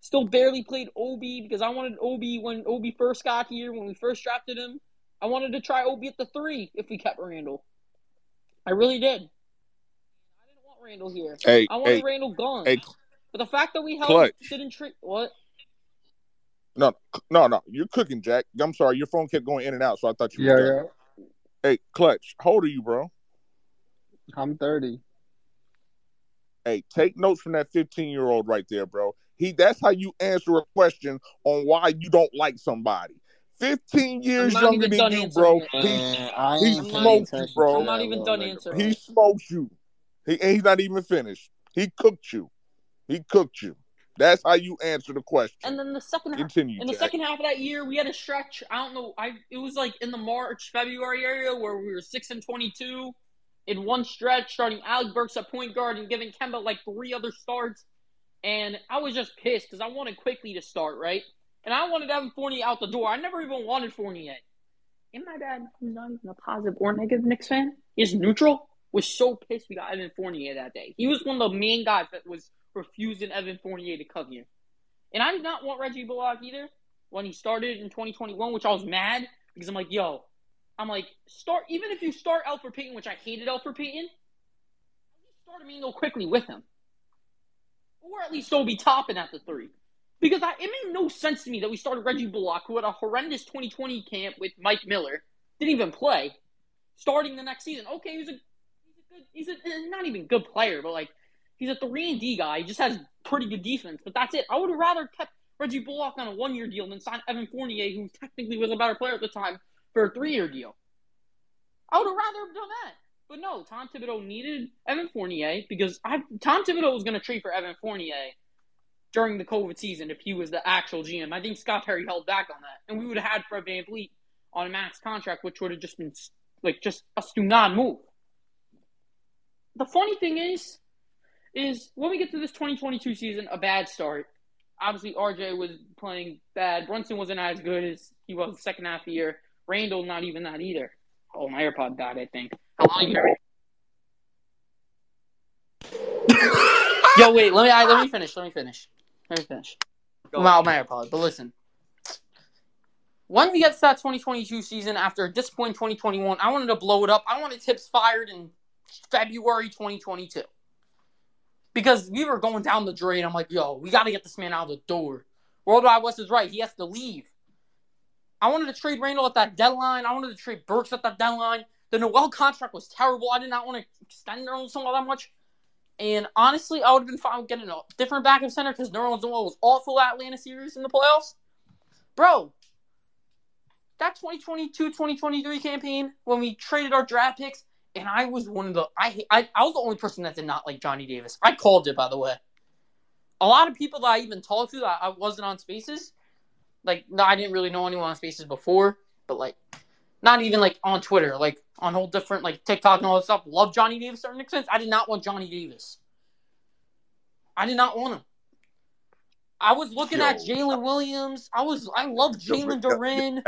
Still barely played Obi because I wanted Obi when Obi first got here, when we first drafted him. I wanted to try Obi at the three if we kept Randle. I really did. I didn't want Randle here. Hey, I wanted hey, Randle gone. hey, but the fact that we held Clutch. didn't treat what? no, no, no. You're cooking, Jack. I'm sorry. Your phone kept going in and out, so I thought you Yeah, were done. yeah. Hey, Clutch, how old are you, bro? I'm 30. Hey, take notes from that 15 year old right there, bro. He that's how you answer a question on why you don't like somebody. 15 years younger than you, bro. He Man, I he ain't I'm not paying smoked you, bro. I'm not even done answering. he bro. smoked you. He and he's not even finished. He cooked you. He cooked you. That's how you answer the question. And then the second half, Continue, in the Jack. second half of that year, we had a stretch. I don't know. I it was like in the March February area where we were six and twenty two in one stretch, starting Alec Burks at point guard and giving Kemba like three other starts. And I was just pissed because I wanted Quickley to start right, and I wanted Evan Fournier out the door. I never even wanted Fournier. And my dad, who's not even a positive or negative Knicks fan, is neutral. Was so pissed we got Evan Fournier that day. He was one of the main guys that was refusing Evan Fournier to come here. And I did not want Reggie Bullock either when he started in 2021, which I was mad because I'm like, yo, I'm like, start even if you start Elfrid Payton, which I hated Elfrid Payton, start Immanuel Quickley with him. Or at least Obi Toppin at the three. Because I, it made no sense to me that we started Reggie Bullock, who had a horrendous 2020 camp with Mike Miller, didn't even play, starting the next season. Okay, he's a he's a good he's a not even good player, but like he's a three and D guy. He just has pretty good defense, but that's it. I would have rather kept Reggie Bullock on a one year deal than sign Evan Fournier, who technically was a better player at the time, for a three year deal. I would have rather done that. But no, Tom Thibodeau needed Evan Fournier because I Tom Thibodeau was going to trade for Evan Fournier during the COVID season if he was the actual GM. I think Scott Perry held back on that, and we would have had Fred VanVleet on a max contract, which would have just been like just us do not move. The funny thing is, is when we get to this 2022 season, a bad start. Obviously, RJ was playing bad. Brunson wasn't as good as he was the second half of the year. Randle, not even that either. Oh, my AirPod died, I think. Hello, you? Yo, wait. Let me. I, let me finish. Let me finish. Let me finish. Well, my AirPod. But listen, when we get to that 2022 season after a disappointing 2021, I wanted to blow it up. I wanted Thibs fired in February 2022 because we were going down the drain. I'm like, yo, we got to get this man out of the door. World Wide Wes is right. He has to leave. I wanted to trade Randle at that deadline. I wanted to trade Burks at that deadline. The Noel contract was terrible. I did not want to extend Nerlens Noel that much. And honestly, I would have been fine with getting a different backup center because Nerlens Noel was awful at Atlanta series in the playoffs. Bro, that 2022-2023 campaign when we traded our draft picks, and I was one of the I, I I was the only person that did not like Johnny Davis. I called it by the way. A lot of people that I even talked to that I wasn't on Spaces, like no, I didn't really know anyone on Spaces before, but like not even like on Twitter, like on whole different like TikTok and all that stuff. Love Johnny Davis to an extent. I did not want Johnny Davis. I did not want him. I was looking at Jalen Williams. I was I love Jalen yo, yo, Duran.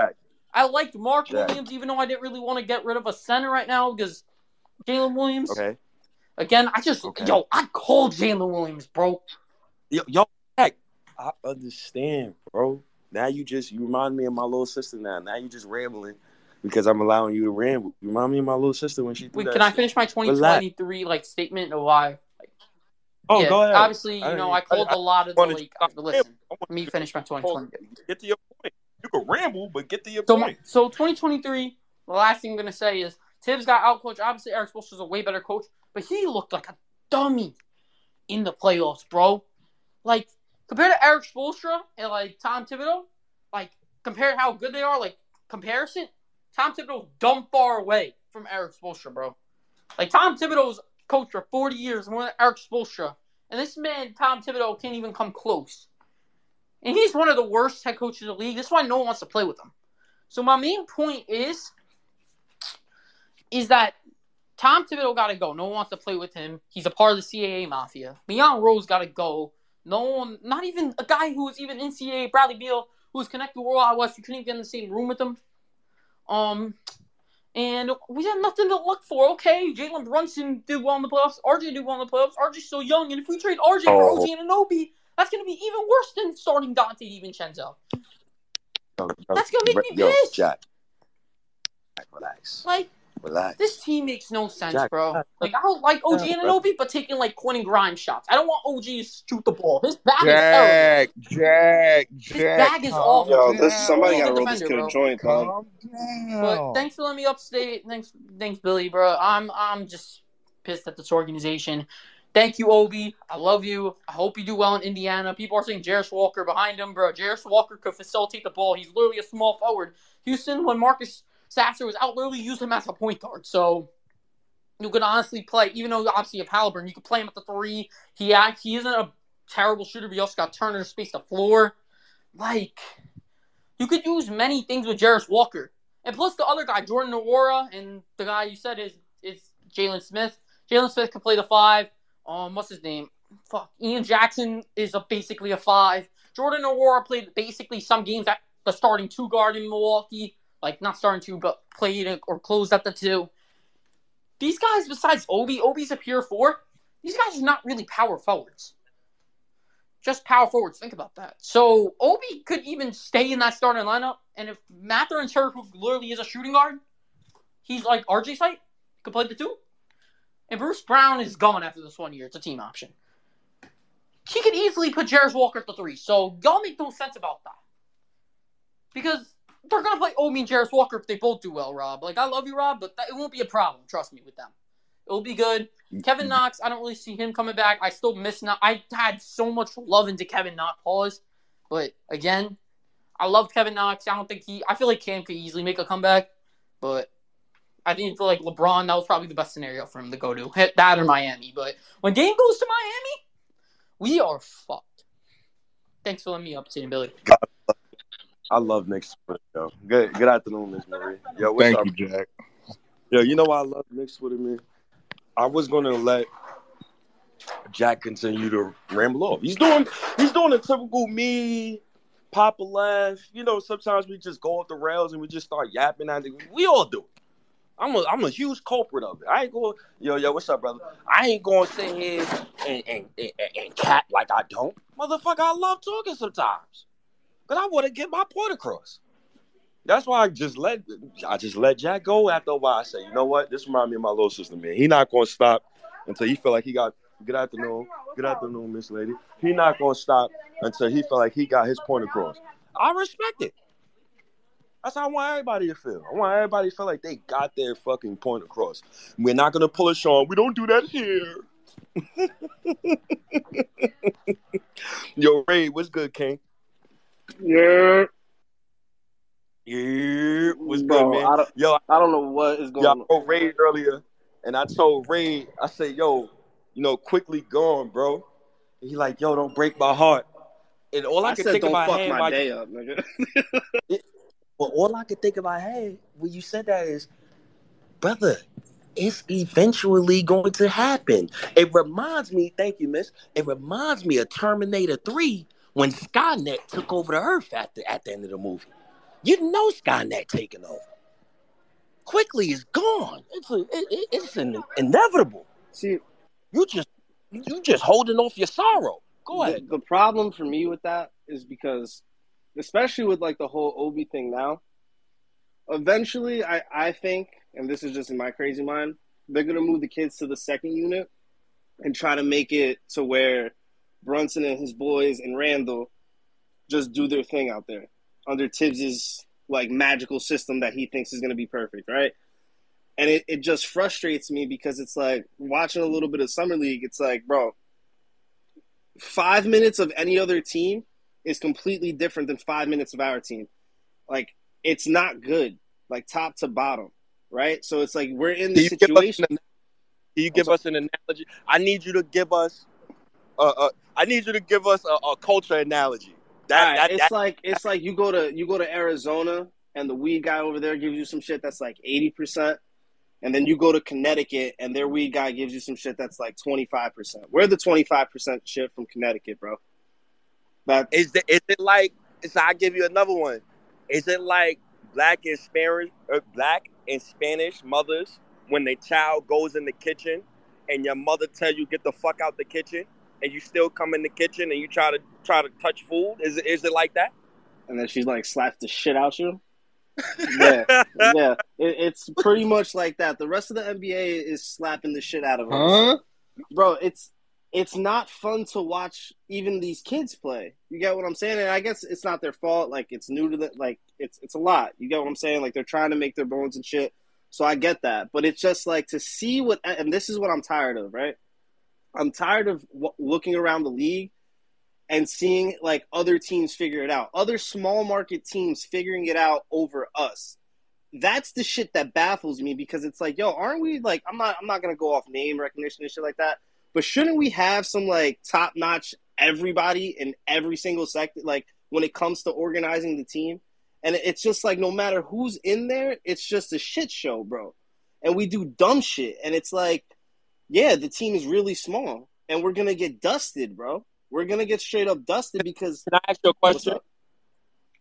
I liked Mark Jack. Williams, even though I didn't really want to get rid of a center right now because Jalen Williams. Okay. Again, I just Okay. yo, I called Jalen Williams, bro. Yo, yo, heck, I understand, bro. Now you just you remind me of my little sister. Now, now you just rambling because I'm allowing you to ramble. You remind me of my little sister when she. Wait, can I finish my 2023 like statement of why? Like, Oh, yeah, go ahead. obviously, you know, I I- called I a lot of the like. you to stop Listen, let me finish my 2020. Get to your point. You can ramble, but get to your So, point. so 2023. The last thing I'm gonna say is Thibs got out coached. Obviously, Erik Spoelstra's a way better coach, but he looked like a dummy in the playoffs, bro. Like compared to Erik Spoelstra and like Tom Thibodeau, like compare how good they are. Like comparison, Tom Thibodeau's dumb far away from Erik Spoelstra, bro. Like Tom Thibodeau's coach for 40 years more than Erik Spoelstra, and this man Tom Thibodeau can't even come close. And he's one of the worst head coaches in the league. That's why no one wants to play with him. So my main point is, is that Tom Thibodeau got to go. No one wants to play with him. He's a part of the CAA mafia. Leon Rose got to go. No one, not even a guy who was even in CAA, Bradley Beal, who was connected to World Out West. You couldn't even get in the same room with him. Um, and we had nothing to look for. Okay, Jalen Brunson did well in the playoffs. RJ did well in the playoffs. RJ's still young, and if we trade RJ for Oh. OG Anunoby, that's going to be even worse than starting Donte DiVincenzo. Yo, That's gonna make me yo, pissed. Jack, relax. Like, Relax. This team makes no sense, Jack, bro. Like I don't like OG Jack, Anunoby, but taking like Quentin Grimes shots. I don't want OG to shoot the ball. His bag is terrible. Jack, Jack, His Jack. bag is awful. Yo, down. this, somebody He's a got to roll this kid a joint, dog. Calm But thanks for letting me upstate. Thanks, thanks, Billy, bro. I'm I'm just pissed at this organization. Thank you, Obi. I love you. I hope you do well in Indiana. People are saying Jarace Walker behind him, bro. Jarace Walker could facilitate the ball. He's literally a small forward. Houston, when Marcus Sasser was out, literally used him as a point guard. So you could honestly play, even though obviously have Halliburton, you could play him at the three. He he isn't a terrible shooter, but you also got Turner to space the floor. Like, you could use many things with Jarace Walker. And plus the other guy, Jordan Nwora, and the guy you said is is Jalen Smith. Jalen Smith can play the five. Um, what's his name? Fuck. Ian Jackson is a, basically a five. Jordan Nwora played basically some games at the starting two guard in Milwaukee. Like not starting two, but played or closed at the two. These guys, besides Obi, Obi's a pure four. These guys are not really power forwards. Just power forwards. Think about that. So Obi could even stay in that starting lineup, and if Mathurin Turk, who literally is a shooting guard, he's like RJ site, could play the two. And Bruce Brown is gone after this one year. It's a team option. He could easily put Jarace Walker at the three. So y'all make no sense about that. Because they're gonna play Obi and Jarace Walker if they both do well, Rob. Like I love you, Rob, but that, it won't be a problem. Trust me with them. It'll be good. Kevin mm-hmm. Knox, I don't really see him coming back. I still miss Knox. I had so much love into Kevin Knox. Pause. But again, I love Kevin Knox. I don't think he. I feel like Cam could easily make a comeback, but I think for like LeBron, that was probably the best scenario for him to go to. Hit that or Miami. But when game goes to Miami, we are fucked. Thanks for letting me up, St. Billy. I love Nick Switter, yo. Good good afternoon, Miss Marie. Yo, what's Thank up? you, Jack. Yo, you know why I love Nick Switter, man? I was gonna let Jack continue to ramble off. He's doing he's doing a typical me, Papa laugh. You know, sometimes we just go off the rails and we just start yapping at it. We all do it. I'm a I'm a huge culprit of it. I ain't going yo yo what's up brother? I ain't going to sit here and and, and and cat like I don't. Motherfucker, I love talking sometimes. Cause I want to get my point across. That's why I just let I just let Jack go after a while. I say, you know what? This reminds me of my little sister, man. He not gonna stop until he feel like he got good afternoon, good afternoon, Miss Lady. He not gonna stop until he feel like he got his point across. I respect it. That's how I want everybody to feel. I want everybody to feel like they got their fucking point across. We're not gonna pull a Sean. We don't do that here. Yo, Ray, what's good, King? Yeah, Yeah, what's good, man? I don't, Yo, I don't know what is going Yo, I on. told Ray earlier, and I told Ray, I said, yo, you know, quickly gone, bro. And he like, yo, don't break my heart. And all I, I could said, think don't in my fuck head, my like, day up, nigga. well, all I could think in my head when you said that is, brother, it's eventually going to happen. It reminds me, thank you, miss. It reminds me of Terminator 3 when Skynet took over the Earth at the, at the end of the movie. You know Skynet taking over. Quickly is gone. It's a, it, it- it's an inevitable. See, You just you just holding off your sorrow. Go the, ahead. the problem for me with that is because, especially with like the whole Obi thing now, eventually I, I think, and this is just in my crazy mind, they're gonna move the kids to the second unit and try to make it to where Brunson and his boys and Randall just do their thing out there under Thibs's like magical system that he thinks is gonna be perfect, right? And it, it just frustrates me because it's like watching a little bit of summer league, it's like, bro, five minutes of any other team is completely different than five minutes of our team. Like it's not good, like top to bottom, right? So it's like we're in this you give situation. an, can you give us an analogy? I need you to give us uh, uh I need you to give us a, a culture analogy. That right, that it's that like it's like you go to you go to Arizona and the weed guy over there gives you some shit that's like eighty percent, and then you go to Connecticut and their weed guy gives you some shit that's like twenty five percent. We're the twenty five percent shit from Connecticut, bro. That is the, is it like so I give you another one. Is it like black and Spanish or black and Spanish mothers when their child goes in the kitchen and your mother tell you get the fuck out the kitchen and you still come in the kitchen and you try to try to touch food? Is it is it like that? and then she's like slaps the shit out you. Yeah, yeah, it, it's pretty much like that. The rest of the NBA is slapping the shit out of us, Huh? bro. It's it's not fun to watch even these kids play. You get what I'm saying? And I guess it's not their fault. Like it's new to the Like it's it's a lot. You get what I'm saying? Like they're trying to make their bones and shit. So I get that, but it's just like to see what, and this is what I'm tired of, right? I'm tired of w- looking around the league and seeing like other teams figure it out. Other small market teams figuring it out over us. That's the shit that baffles me because it's like, yo, aren't we like I'm not I'm not gonna go off name recognition and shit like that, but shouldn't we have some like top notch everybody in every single sector like when it comes to organizing the team? And it's just like no matter who's in there, it's just a shit show, bro. And we do dumb shit. And it's like, yeah, the team is really small. And we're gonna get dusted, bro. We're gonna get straight up dusted because Can I ask you a question?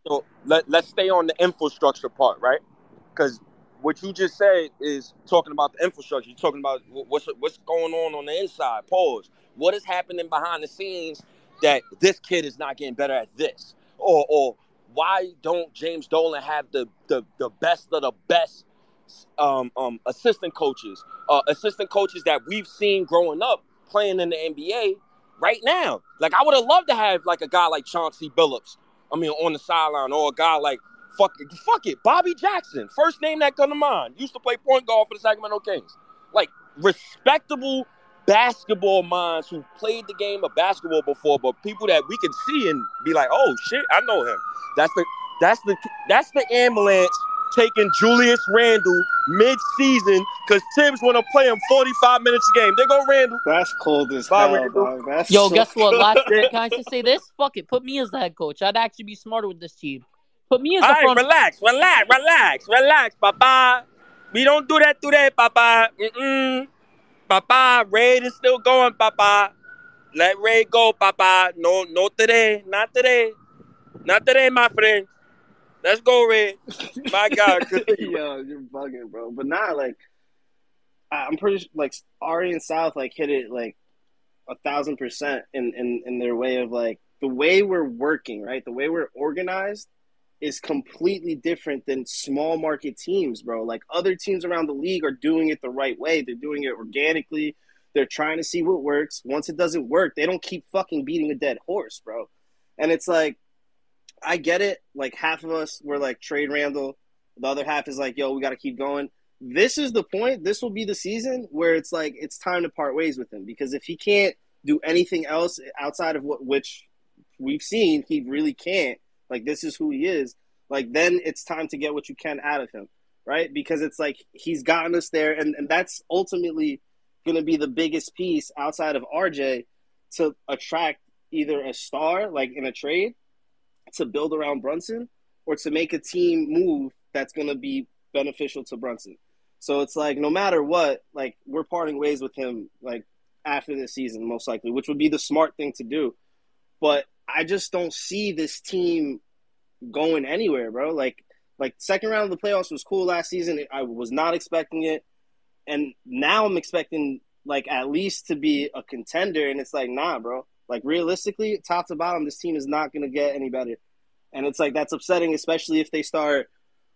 So let let's stay on the infrastructure part, right? Because what you just said is talking about the infrastructure. You're talking about what's what's going on on the inside. Pause. What is happening behind the scenes that this kid is not getting better at this, or or why don't James Dolan have the the, the best of the best um, um, assistant coaches, uh, assistant coaches that we've seen growing up playing in the NBA right now. Like I would have loved to have like a guy like Chauncey Billups. I mean, on the sideline, or a guy like fuck it, fuck it, Bobby Jackson. First name that come to mind. Used to play point guard for the Sacramento Kings. Like respectable basketball minds who played the game of basketball before, but people that we can see and be like, oh shit, I know him. That's the that's the that's the ambulance taking Julius Randle mid-season because Thibs want to play him 45 minutes a game. They go Randle. That's cold as Bye, hell, dog. That's Yo, so guess what? cold. Last can I just say this? Fuck it. Put me as the head coach. I'd actually be smarter with this team. Put me as All the right, front. relax, relax, relax, relax, Papa. We don't do that today, Papa. Mm-mm. Papa, Raid is still going, Papa. Let Raid go, Papa. No, no today, not today, not today, my friend. Let's go, Red. My God. Yo, you're bugging, bro. But not like I'm pretty sure, like Ari and South like hit it like a thousand percent in, in in their way of like the way we're working, right? The way we're organized is completely different than small market teams, bro. Like other teams around the league are doing it the right way. They're doing it organically. They're trying to see what works. Once it doesn't work, they don't keep fucking beating a dead horse, bro. And it's like I get it. Like half of us were like trade Randle. The other half is like, yo, we got to keep going. This is the point. This will be the season where it's like it's time to part ways with him because if he can't do anything else outside of what which we've seen, he really can't. Like this is who he is. Like then it's time to get what you can out of him, right? Because it's like he's gotten us there, and and that's ultimately going to be the biggest piece outside of RJ to attract either a star like in a trade to build around Brunson or to make a team move that's going to be beneficial to Brunson. So it's like no matter what, like we're parting ways with him like after this season most likely, which would be the smart thing to do. But I just don't see this team going anywhere, bro. Like like second round of the playoffs was cool last season. I was not expecting it. And now I'm expecting like at least to be a contender. And it's like, nah, bro. Like realistically, top to bottom, this team is not gonna get any better. And it's like that's upsetting, especially if they start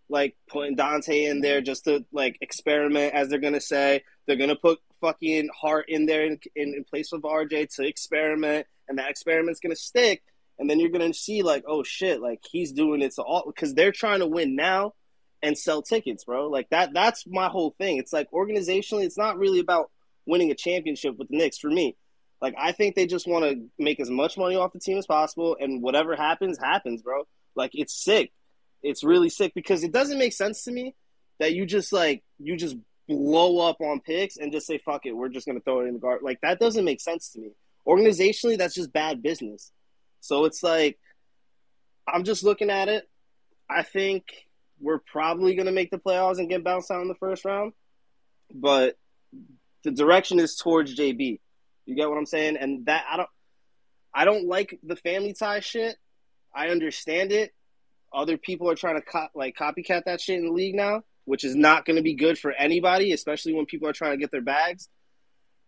like putting Donte in there just to like experiment, as they're gonna say. They're gonna put fucking Hart in there in, in, in place of RJ to experiment, and that experiment's gonna stick. And then you're gonna see like, oh shit, like he's doing it to all because they're trying to win now and sell tickets, bro. Like that. That's my whole thing. It's like organizationally, it's not really about winning a championship with the Knicks for me. Like I think they just want to make as much money off the team as possible, and whatever happens, happens, bro. Like it's sick. It's really sick because it doesn't make sense to me that you just like you just blow up on picks and just say fuck it, we're just gonna throw it in the guard. Like that doesn't make sense to me. Organizationally, that's just bad business. So it's like I'm just looking at it. I think we're probably gonna make the playoffs and get bounced out in the first round, but the direction is towards JB. You get what I'm saying? And that I don't I don't like the family tie shit. I understand it. Other people are trying to co- like copycat that shit in the league now, which is not going to be good for anybody, especially when people are trying to get their bags.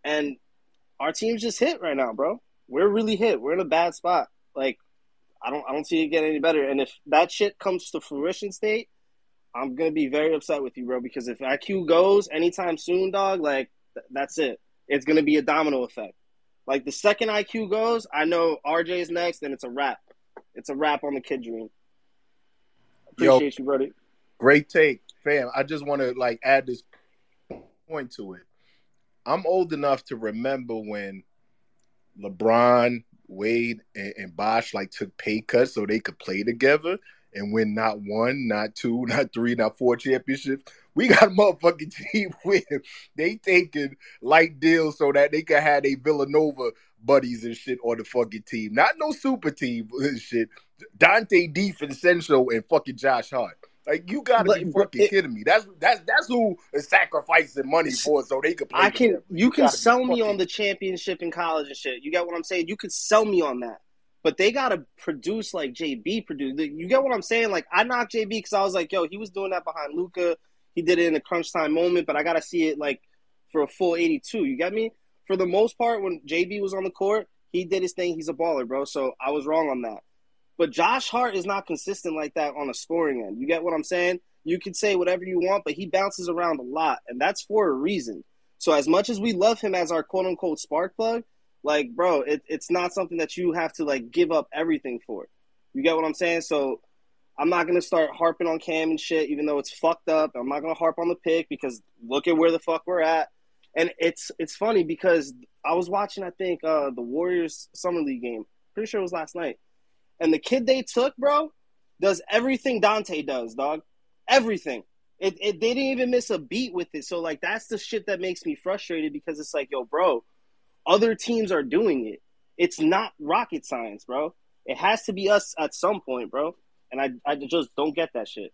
And our team's just hit right now, bro. We're really hit. We're in a bad spot. Like I don't I don't see it getting any better. And if that shit comes to fruition state, I'm gonna be very upset with you, bro. Because if IQ goes anytime soon, dog, like th- that's it it's going to be a domino effect. Like the second IQ goes, I know RJ is next, and it's a wrap. It's a wrap on the kid dream. Appreciate you, brother. Great take, fam. I just want to like add this point to it. I'm old enough to remember when LeBron, Wade, and, and Bosh like took pay cuts so they could play together and win not one, not two, not three, not four championships. We got a motherfucking team where they taking light deals so that they can have a Villanova buddies and shit on the fucking team. Not no super team and shit. Donte DiVincenzo and fucking Josh Hart. Like you gotta But, be fucking it- kidding me. That's that's that's who is sacrificing money for so they could play. I can. together. You can sell me fucking- on the championship in college and shit. You get what I'm saying? You could sell me on that. But they gotta produce like JB produced. You get what I'm saying? Like I knocked JB because I was like, yo, he was doing that behind Luka. He did it in a crunch time moment, but I gotta see it like for a full 82. You get me? For the most part, when JB was on the court, he did his thing. He's a baller, bro. So I was wrong on that. But Josh Hart is not consistent like that on a scoring end. You get what I'm saying? You can say whatever you want, but he bounces around a lot, and that's for a reason. So as much as we love him as our quote unquote spark plug, like bro, it, it's not something that you have to like give up everything for. You get what I'm saying? So I'm not gonna start harping on Cam and shit, even though it's fucked up. I'm not gonna harp on the pick because look at where the fuck we're at. And it's it's funny because I was watching, I think, uh the Warriors summer league game. Pretty sure it was last night. And the kid they took, bro, does everything Donte does, dog. Everything. It, it they didn't even miss a beat with it. So like that's the shit that makes me frustrated because it's like, yo, bro, other teams are doing it. It's not rocket science, bro. It has to be us at some point, bro. And I I just don't get that shit.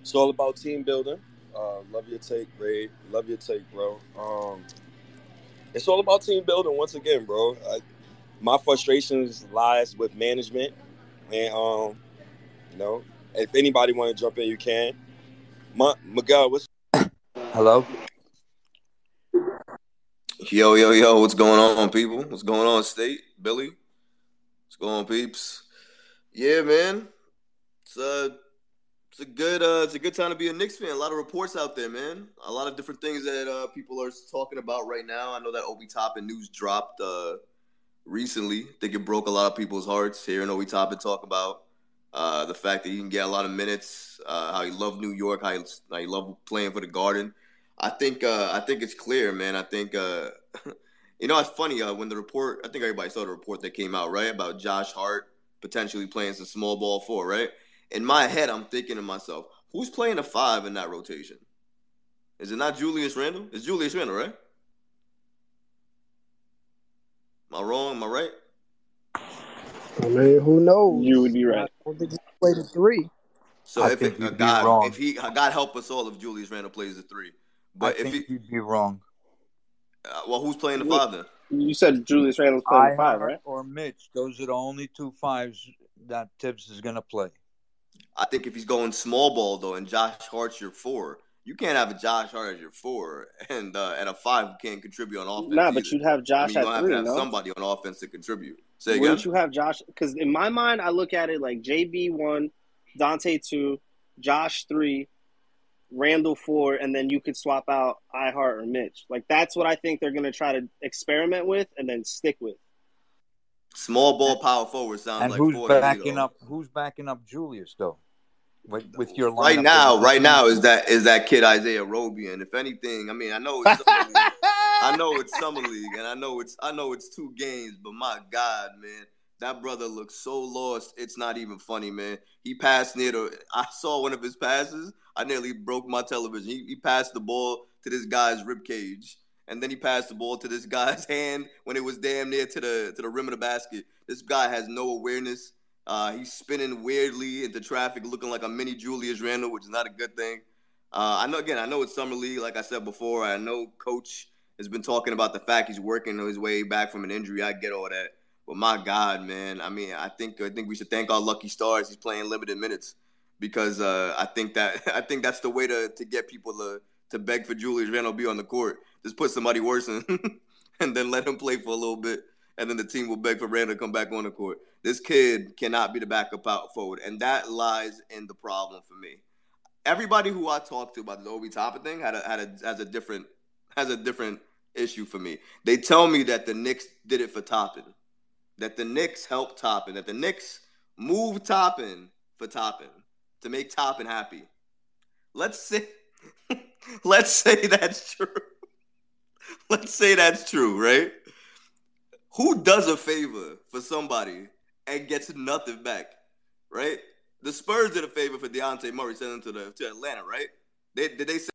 It's all about team building. Uh, love your take, Ray. Love your take, bro. Um, it's all about team building once again, bro. I, my frustrations lies with management, and um, you know, if anybody want to jump in, you can. Ma- Miguel, what's Hello. Yo, yo, yo, what's going on, people? What's going on, State? Billy? What's going on, peeps? Yeah, man. It's a, it's a good uh it's a good time to be a Knicks fan. A lot of reports out there, man. A lot of different things that uh people are talking about right now. I know that Obi Toppin news dropped uh recently. I think it broke a lot of people's hearts hearing Obi Toppin talk about uh the fact that he can get a lot of minutes, uh how he loved New York, how he, how he loved playing for the Garden. I think uh, I think it's clear, man. I think uh, you know it's funny uh, when the report. I think everybody saw the report that came out right about Josh Hart potentially playing some small ball four. Right in my head, I'm thinking to myself, who's playing a five in that rotation? Is it not Julius Randle? It's Julius Randle, right? Am I wrong? Am I right? I mean, who knows? You would be right. I don't think he played a three. So I if think it, you'd be God, wrong. if he, God help us all if Julius Randle plays the three. But I if think he, you'd be wrong. uh, well, who's playing the five then? You said Julius Randle's playing the five, right? or Mitch. Those are the only two fives that Thibs is going to play. I think if he's going small ball though, and Josh Hart's your four, You can't have a Josh Hart as your four and uh, and a five who can't contribute on offense. Nah, but you'd have I Josh mean, you're at have three, to have no? somebody on offense to contribute. Say again. Wouldn't you have Josh? Because in my mind, I look at it like JB one, Donte two, Josh three, Randle four, and then you could swap out iHeart or Mitch. Like that's what I think they're gonna try to experiment with and then stick with. Small ball power forward sounds And like who's four backing up? Who's backing up Julius though? With, with your Right now, of- right now is that is that kid Isaiah Roby, and if anything, I mean, I know it's summer league. I know it's summer league, and I know it's I know it's two games, but my God, man, that brother looks so lost. It's not even funny, man. He passed near the. I saw one of his passes. I nearly broke my television. He, he passed the ball to this guy's rib cage, and then he passed the ball to this guy's hand when it was damn near to the to the rim of the basket. This guy has no awareness. Uh, he's spinning weirdly into traffic, looking like a mini Julius Randle, which is not a good thing. Uh, I know again. I know it's summer league, like I said before. I know coach has been talking about the fact he's working his way back from an injury. I get all that, but my God, man, I mean, I think I think we should thank our lucky stars. He's playing limited minutes because uh, I think that I think that's the way to to get people to to beg for Julius Randle to be on the court. Just put somebody worse in, and then let him play for a little bit, and then the team will beg for Randle to come back on the court. This kid cannot be the backup out forward, and that lies in the problem for me. Everybody who I talked to about the Obi Toppin thing had a, had a has a different has a different issue for me. They tell me that the Knicks did it for Toppin, that the Knicks helped Toppin, that the Knicks moved Toppin for Toppin to make Toppin happy. Let's say let's say that's true. Let's say that's true, right? Who does a favor for somebody and gets nothing back, right? The Spurs did a favor for Dejounte Murray, sending him to the to Atlanta, right? They, did they say